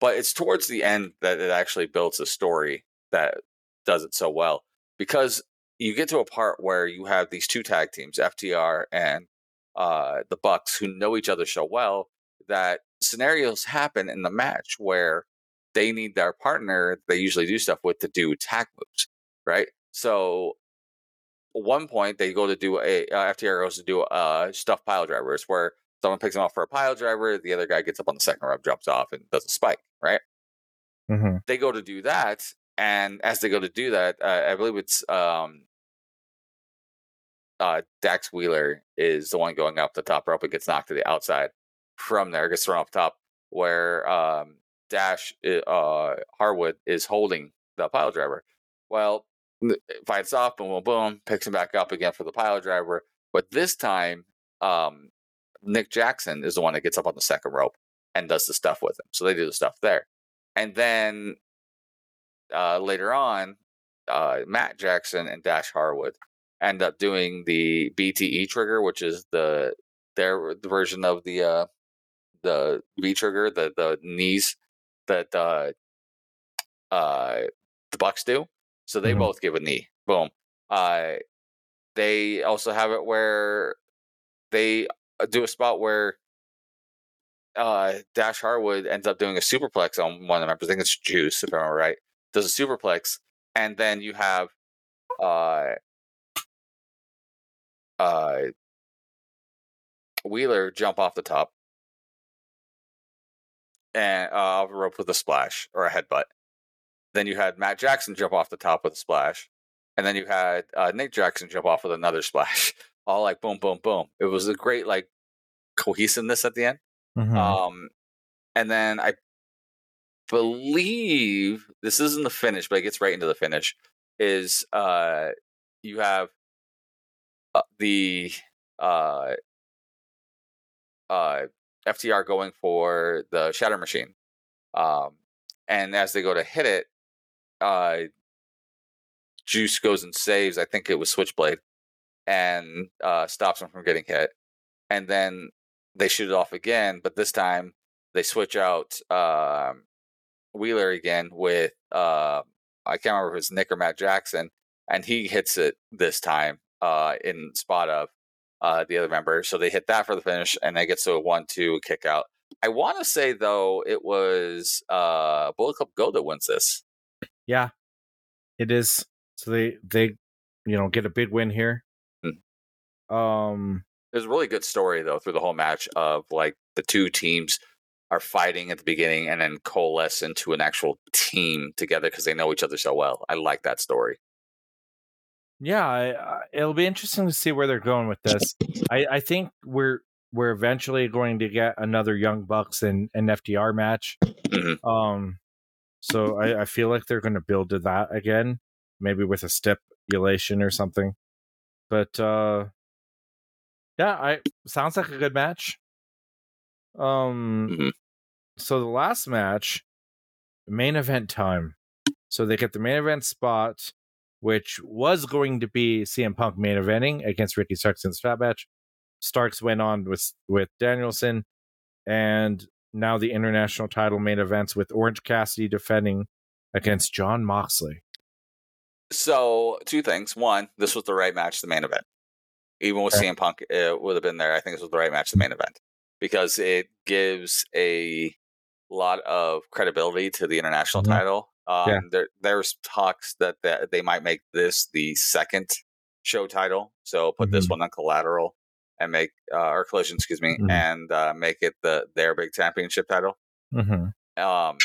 But it's towards the end that it actually builds a story that does it so well because you get to a part where you have these two tag teams, FTR and uh, the Bucks, who know each other so well, that scenarios happen in the match where they need their partner they usually do stuff with to do tag moves, right? So at one point they go to do a uh, FTR goes to do uh stuff pile drivers where someone picks him up for a pile driver, the other guy gets up on the second rope, jumps off, and does a spike, right? Mm-hmm. They go to do that, and as they go to do that, uh, I believe it's um uh Dax Wheeler is the one going up the top rope and gets knocked to the outside. From there, gets thrown off top where um Dax uh Harwood is holding the pile driver. Well, fights off, boom, boom, boom, picks him back up again for the pile driver. But this time, um, Nick Jackson is the one that gets up on the second rope and does the stuff with him. So they do the stuff there. And then uh, later on, uh, Matt Jackson and Dax Harwood end up doing the BTE trigger, which is the their the version of the uh, the V trigger, the the knees that uh, uh, the Bucks do. So they Mhm. both give a knee. Boom. Uh, they also have it where they do a spot where uh, Dax Harwood ends up doing a superplex on one of the members. I think it's Juice, if I remember right. Does a superplex, and then you have uh, uh, Wheeler jump off the top and uh, off the rope with a splash or a headbutt. Then you had Matt Jackson jump off the top with a splash, and then you had uh, Nick Jackson jump off with another *laughs* splash. All like boom, boom, boom. It was a great like cohesiveness at the end. Mhm. Um, and then I believe this isn't the finish, but it gets right into the finish. Is uh, you have uh, the uh, uh, FTR going for the Shatter Machine, um, and as they go to hit it, uh, Juice goes and saves. I think it was Switchblade, and uh, stops him from getting hit. And then they shoot it off again, but this time they switch out um, Wheeler again with uh, I can't remember if it's Nick or Matt Jackson, and he hits it this time uh, in spot of uh, the other member. So they hit that for the finish, and they get to a one-two kick out. I want to say though it was uh, Bullet Club Gold that wins this. Yeah, it is. So they they you know get a big win here. Um, There's a really good story though through the whole match of like the two teams are fighting at the beginning and then coalesce into an actual team together because they know each other so well. I like that story. yeah, I, I, it'll be interesting to see where they're going with this. I I think we're we're eventually going to get another Young Bucks and an FTR match. Mhm. Um, so I, I feel like they're going to build to that again, maybe with a stipulation or something. But uh, yeah, I sounds like a good match. Um, Mhm. so the last match, main event time. So they get the main event spot, which was going to be CM Punk main eventing against Ricky Starks in strap match. Starks went on with with Danielson, and now the international title main events with Orange Cassidy defending against Jon Moxley. So two things. One, this was the right match, the main event. Even with Okay. CM Punk, it would have been there. I think this was the right match, the main event, because it gives a lot of credibility to the international Mhm. title. Um, Yeah. there, there's talks that, that they might make this the second show title. So put this Mhm. one on collateral and make uh, or collision, excuse me, Mhm. and uh, make it the their big championship title. Mm-hmm. Um,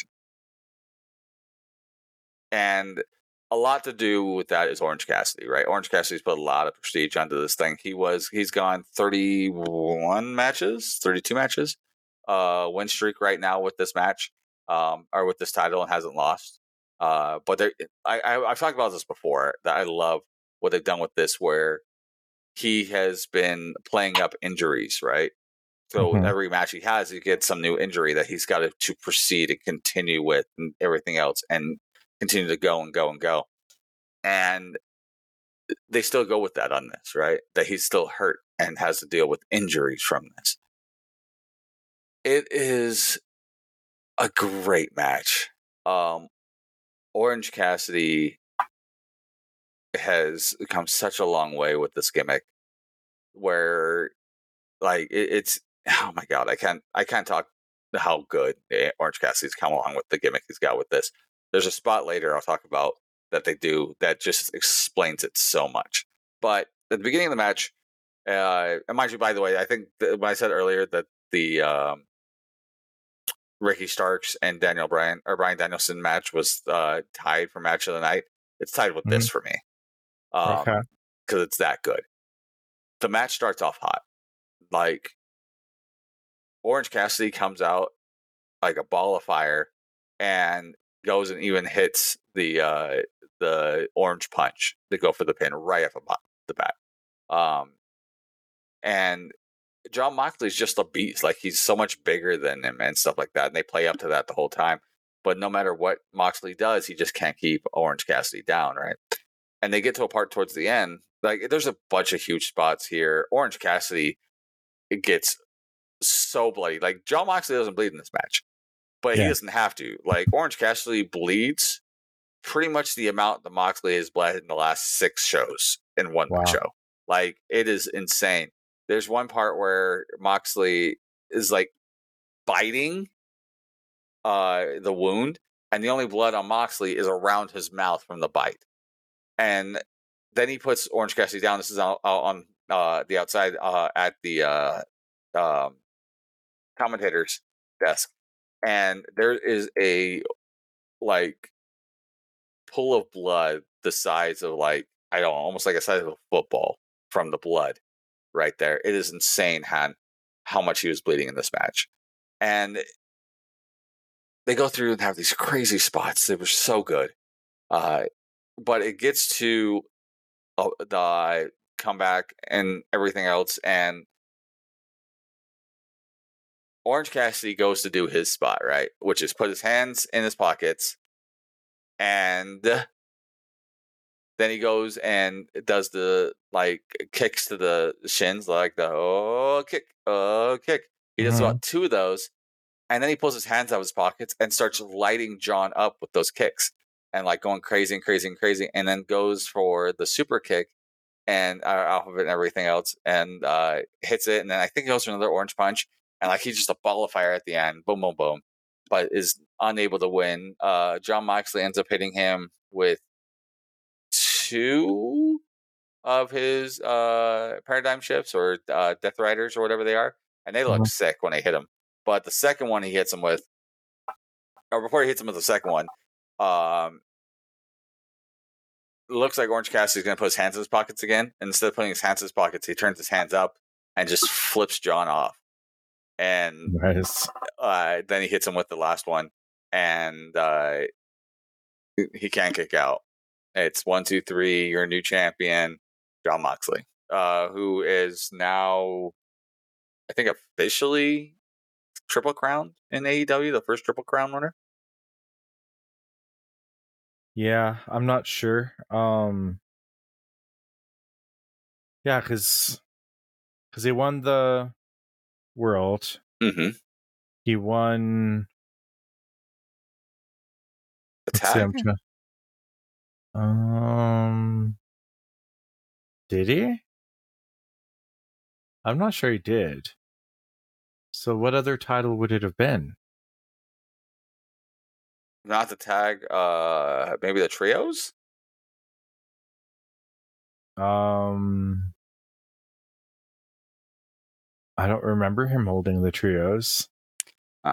and a lot to do with that is Orange Cassidy, right? Orange Cassidy's put a lot of prestige onto this thing. He was he's gone 31 matches, 32 matches, uh, win streak right now with this match, um, or with this title and hasn't lost. Uh, but there, I, I I've talked about this before that I love what they've done with this, where he has been playing up injuries, right? So Mhm. every match he has, he gets some new injury that he's got to, to proceed and continue with and everything else and continue to go and go and go. And they still go with that on this, right? That he's still hurt and has to deal with injuries from this. It is a great match. Um, Orange Cassidy has come such a long way with this gimmick where like it, it's oh my god, I can't I can't talk how good eh, Orange Cassidy's come along with the gimmick he's got with this. There's a spot later I'll talk about that they do that just explains it so much. But at the beginning of the match, uh, and mind you, by the way, I think that when I said earlier that the um, Ricky Starks and Daniel Bryan or Bryan Danielson match was uh, tied for match of the night, it's tied with this for me because okay. it's that good. The match starts off hot, like Orange Cassidy comes out like a ball of fire and goes and even hits the uh, the orange punch to go for the pin right off the bat. Um, and Jon Moxley's just a beast. Like he's so much bigger than him and stuff like that. And they play up to that the whole time. But no matter what Moxley does, he just can't keep Orange Cassidy down, right? And they get to a part towards the end. Like there's a bunch of huge spots here. Orange Cassidy it gets so bloody. Like Jon Moxley doesn't bleed in this match, but yeah. he doesn't have to. Like Orange Cassidy bleeds pretty much the amount that Moxley has bled in the last six shows in one wow. show. Like it is insane. There's one part where Moxley is like biting uh the wound, and the only blood on Moxley is around his mouth from the bite. And then he puts Orange Cassidy down. This is out on uh, the outside uh, at the uh, um, commentator's desk, and there is a like pool of blood the size of like I don't know, almost like a size of a football from the blood right there. It is insane, Han, how much he was bleeding in this match. And they go through and have these crazy spots. They were so good. Uh, but it gets to uh, the comeback and everything else. And Orange Cassidy goes to do his spot, right? Which is put his hands in his pockets and then he goes and does the like kicks to the shins, like the oh kick, oh kick. He does mm-hmm. about two of those, and then he pulls his hands out of his pockets and starts lighting Jon up with those kicks and like going crazy and crazy and crazy, and then goes for the super kick and uh, off of it and everything else, and uh, hits it, and then I think he goes for another orange punch, and like he's just a ball of fire at the end, boom, boom, boom, but is unable to win. Uh, Jon Moxley ends up hitting him with two of his uh, paradigm shifts or uh, death riders or whatever they are, and they look mm-hmm. sick when they hit him. But the second one he hits him with, or before he hits him with the second one, um, looks like Orange Cassidy's going to put his hands in his pockets again. And instead of putting his hands in his pockets, he turns his hands up and just flips Jon off. And nice. uh, then he hits him with the last one, and uh, he can't kick out. It's one, two, three. You're a new champion, Jon Moxley, uh, who is now, I think, officially triple crown in AEW, the first triple crown winner. Yeah, I'm not sure. Um, yeah, because because he won the world. Mm-hmm. He won the tag. Um, did he? I'm not sure he did. So, what other title would it have been? Not the tag. Uh, maybe the trios. Um, I don't remember him holding the trios. Oh,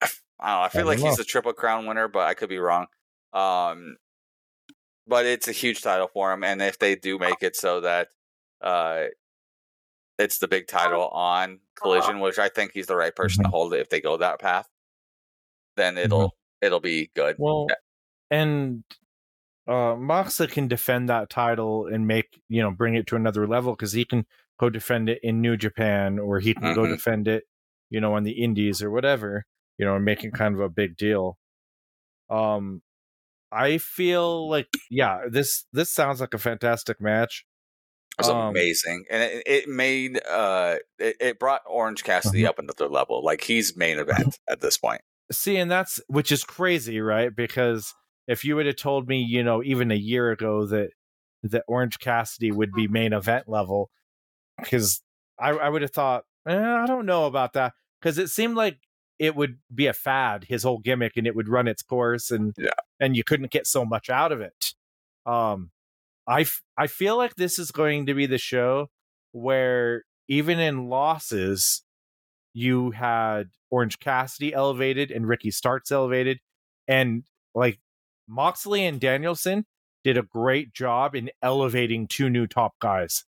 I, don't know. I feel I like know. he's a triple crown winner, but I could be wrong. Um, but it's a huge title for him. And if they do make it so that uh, it's the big title on Collision, which I think he's the right person mm-hmm. to hold it if they go that path, then it'll mm-hmm. it'll be good. Well, yeah. and uh, Moxa can defend that title and make you know bring it to another level because he can go defend it in New Japan or he can mm-hmm. go defend it, you know, on the Indies or whatever, you know, and making kind of a big deal. Um, I feel like yeah, this this sounds like a fantastic match. It was um, amazing, and it, it made uh it, it, brought Orange Cassidy uh-huh. up another level. Like he's main event *laughs* at this point. See, and that's which is crazy, right? Because if you would have told me, you know, even a year ago that that Orange Cassidy would be main event level, because I, I would have thought, eh, I don't know about that because it seemed like it would be a fad, his whole gimmick, and it would run its course, and Yeah. and you couldn't get so much out of it. Um, I f- I feel like this is going to be the show where even in losses, you had Orange Cassidy elevated and Ricky Starks elevated, and like Moxley and Danielson did a great job in elevating two new top guys.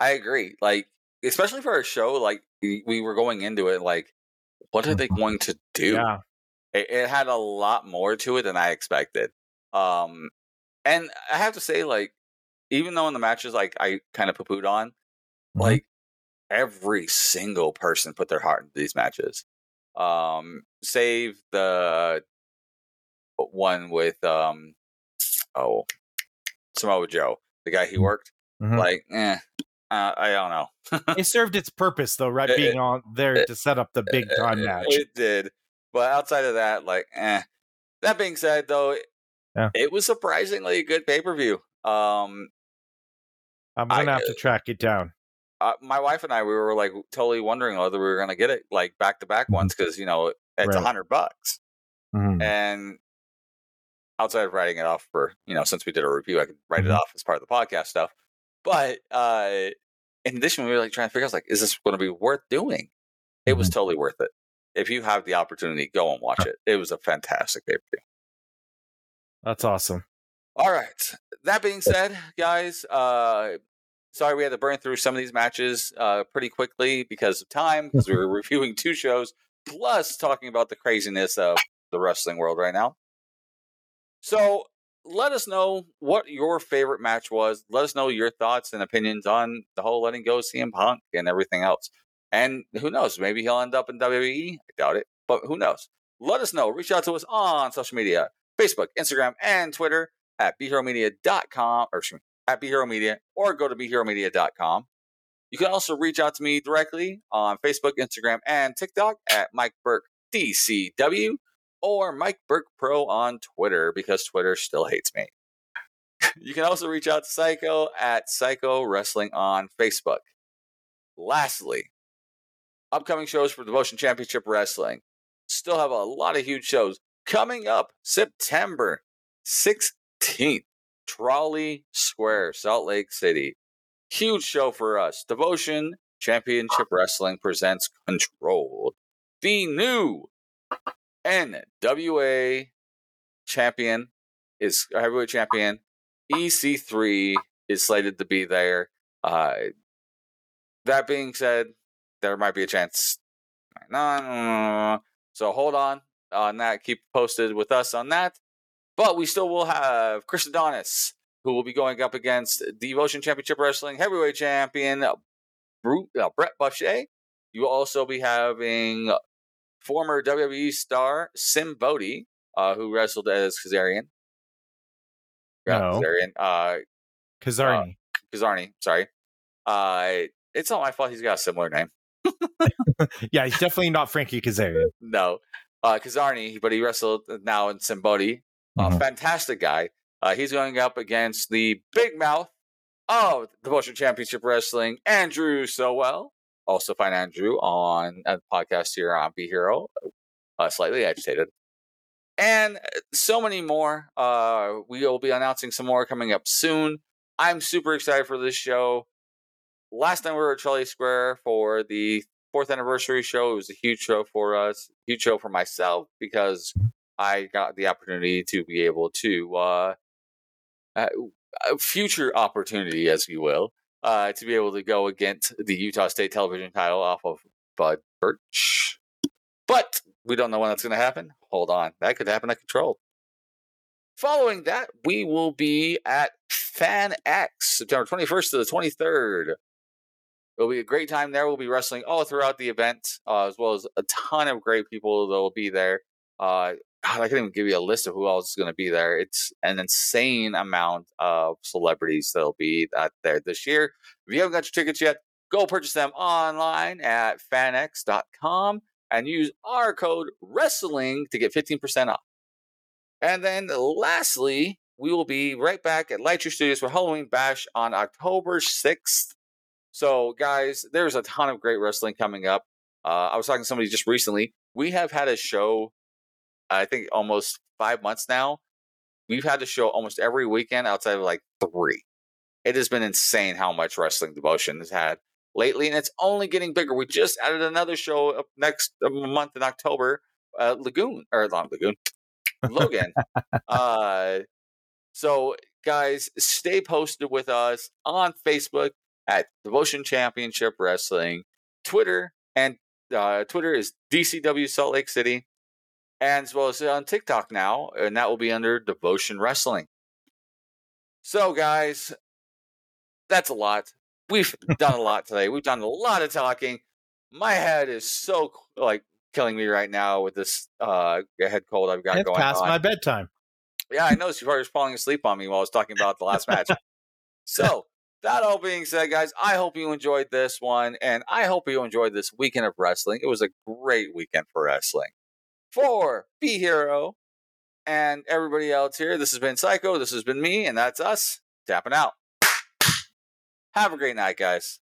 I agree. Like, especially for a show, like we we were going into it, like, what are they going to do? Yeah, It, it had a lot more to it than I expected. Um, and I have to say, like, even though in the matches, like, I kind of poo pooed on, Mhm. like, every single person put their heart into these matches. Um, save the one with, um, oh, Samoa Joe, the guy he Mhm. worked. Mhm. Like, eh, uh, I don't know. it *laughs* served its purpose though, right? It- Being on there it- to set up the big time match. It did. But outside of that, like, eh. That being said, though, it, Yeah. it was surprisingly a good pay per view. Um, I'm gonna have to track it down. uh, my wife and I, we were like totally wondering whether we were going to get it like back to back ones because you know it's a Right. hundred bucks. Mhm. And outside of writing it off for you know, since we did a review, I could write it Mhm. off as part of the podcast stuff. But uh, in addition, we were like trying to figure out like, is this going to be worth doing? It was totally worth it. If you have the opportunity, go and watch it. It was a fantastic pay per view. That's awesome. All right. That being said, guys, uh, sorry we had to burn through some of these matches uh, pretty quickly because of time, because we *laughs* were reviewing two shows, plus talking about the craziness of the wrestling world right now. So let us know what your favorite match was. Let us know your thoughts and opinions on the whole letting go CM Punk and everything else. And who knows? Maybe he'll end up in WWE. I doubt it, but who knows? Let us know. Reach out to us on social media Facebook, Instagram, and Twitter at bheromedia.com or excuse me, at bheromedia or go to bheromedia.com. You can also reach out to me directly on Facebook, Instagram, and TikTok at Mike Burke DCW or Mike Burke Pro on Twitter because Twitter still hates me. you can also reach out to Psycho at Psycho Wrestling on Facebook. Lastly, upcoming shows for Devotion Championship Wrestling. Still have a lot of huge shows coming up September 16th, Trolley Square, Salt Lake City. Huge show for us. Devotion Championship Wrestling presents Controlled, the new NWA champion is heavyweight champion. EC3 is slated to be there. Uh, that being said, there might be a chance. So hold on on that. Keep posted with us on that. But we still will have Chris Adonis, who will be going up against Devotion Championship Wrestling heavyweight champion uh, Brett Buffet. You will also be having former WWE star Sim Bodie, uh, who wrestled as Kazarian. Yeah, No. Kazarian. Uh, Kazarni. Kazarni, sorry. Uh, it's not my fault. He's got a similar name. *laughs* yeah, he's definitely not Frankie Kazarian. *laughs* No, uh, Kazarni, but he wrestled now in Simbodi. Uh, Mhm. Fantastic guy. Uh, he's going up against the big mouth of the Devotion Championship Wrestling, Andrew Sowell. Also find Andrew on a podcast here on Be Hero, uh, slightly agitated. And uh, so many more. Uh, we will be announcing some more coming up soon. I'm super excited for this show. Last time we were at Trolley Square for the fourth anniversary show. It was a huge show for us, huge show for myself because I got the opportunity to be able to uh, uh a future opportunity, as you will, uh, to be able to go against the Utah State television title off of Bud Birch. But we don't know when that's going to happen. Hold on, that could happen at Control. Following that, we will be at Fan X, September 21st to the 23rd. It'll be a great time there. We'll be wrestling all throughout the event, uh, as well as a ton of great people that will be there. Uh, God, I can't even give you a list of who else is going to be there. It's an insane amount of celebrities that'll be out there this year. If you haven't got your tickets yet, go purchase them online at fanx.com and use our code wrestling to get 15% off. And then lastly, we will be right back at Lightyear Studios for Halloween Bash on October 6th. So, guys, there's a ton of great wrestling coming up. Uh, I was talking to somebody just recently. We have had a show, I think, almost five months now. We've had the show almost every weekend outside of like three. It has been insane how much wrestling devotion has had lately, and it's only getting bigger. We just added another show up next uh, month in October, uh, Lagoon or not Lagoon, Logan. uh, so, guys, stay posted with us on Facebook at Devotion Championship Wrestling, Twitter, and uh, Twitter is DCW Salt Lake City, as well as on TikTok now, and that will be under Devotion Wrestling. So, guys, that's a lot. We've done a lot today. We've done a lot of talking. My head is so like killing me right now with this uh head cold I've got it's going past on. my bedtime. Yeah, I know she probably was falling asleep on me while I was talking about the last match. so, that all being said, guys, I hope you enjoyed this one, and I hope you enjoyed this weekend of wrestling. It was a great weekend for wrestling. For B Hero and everybody else here, this has been Psycho. This has been me, and that's us tapping out. Have a great night, guys.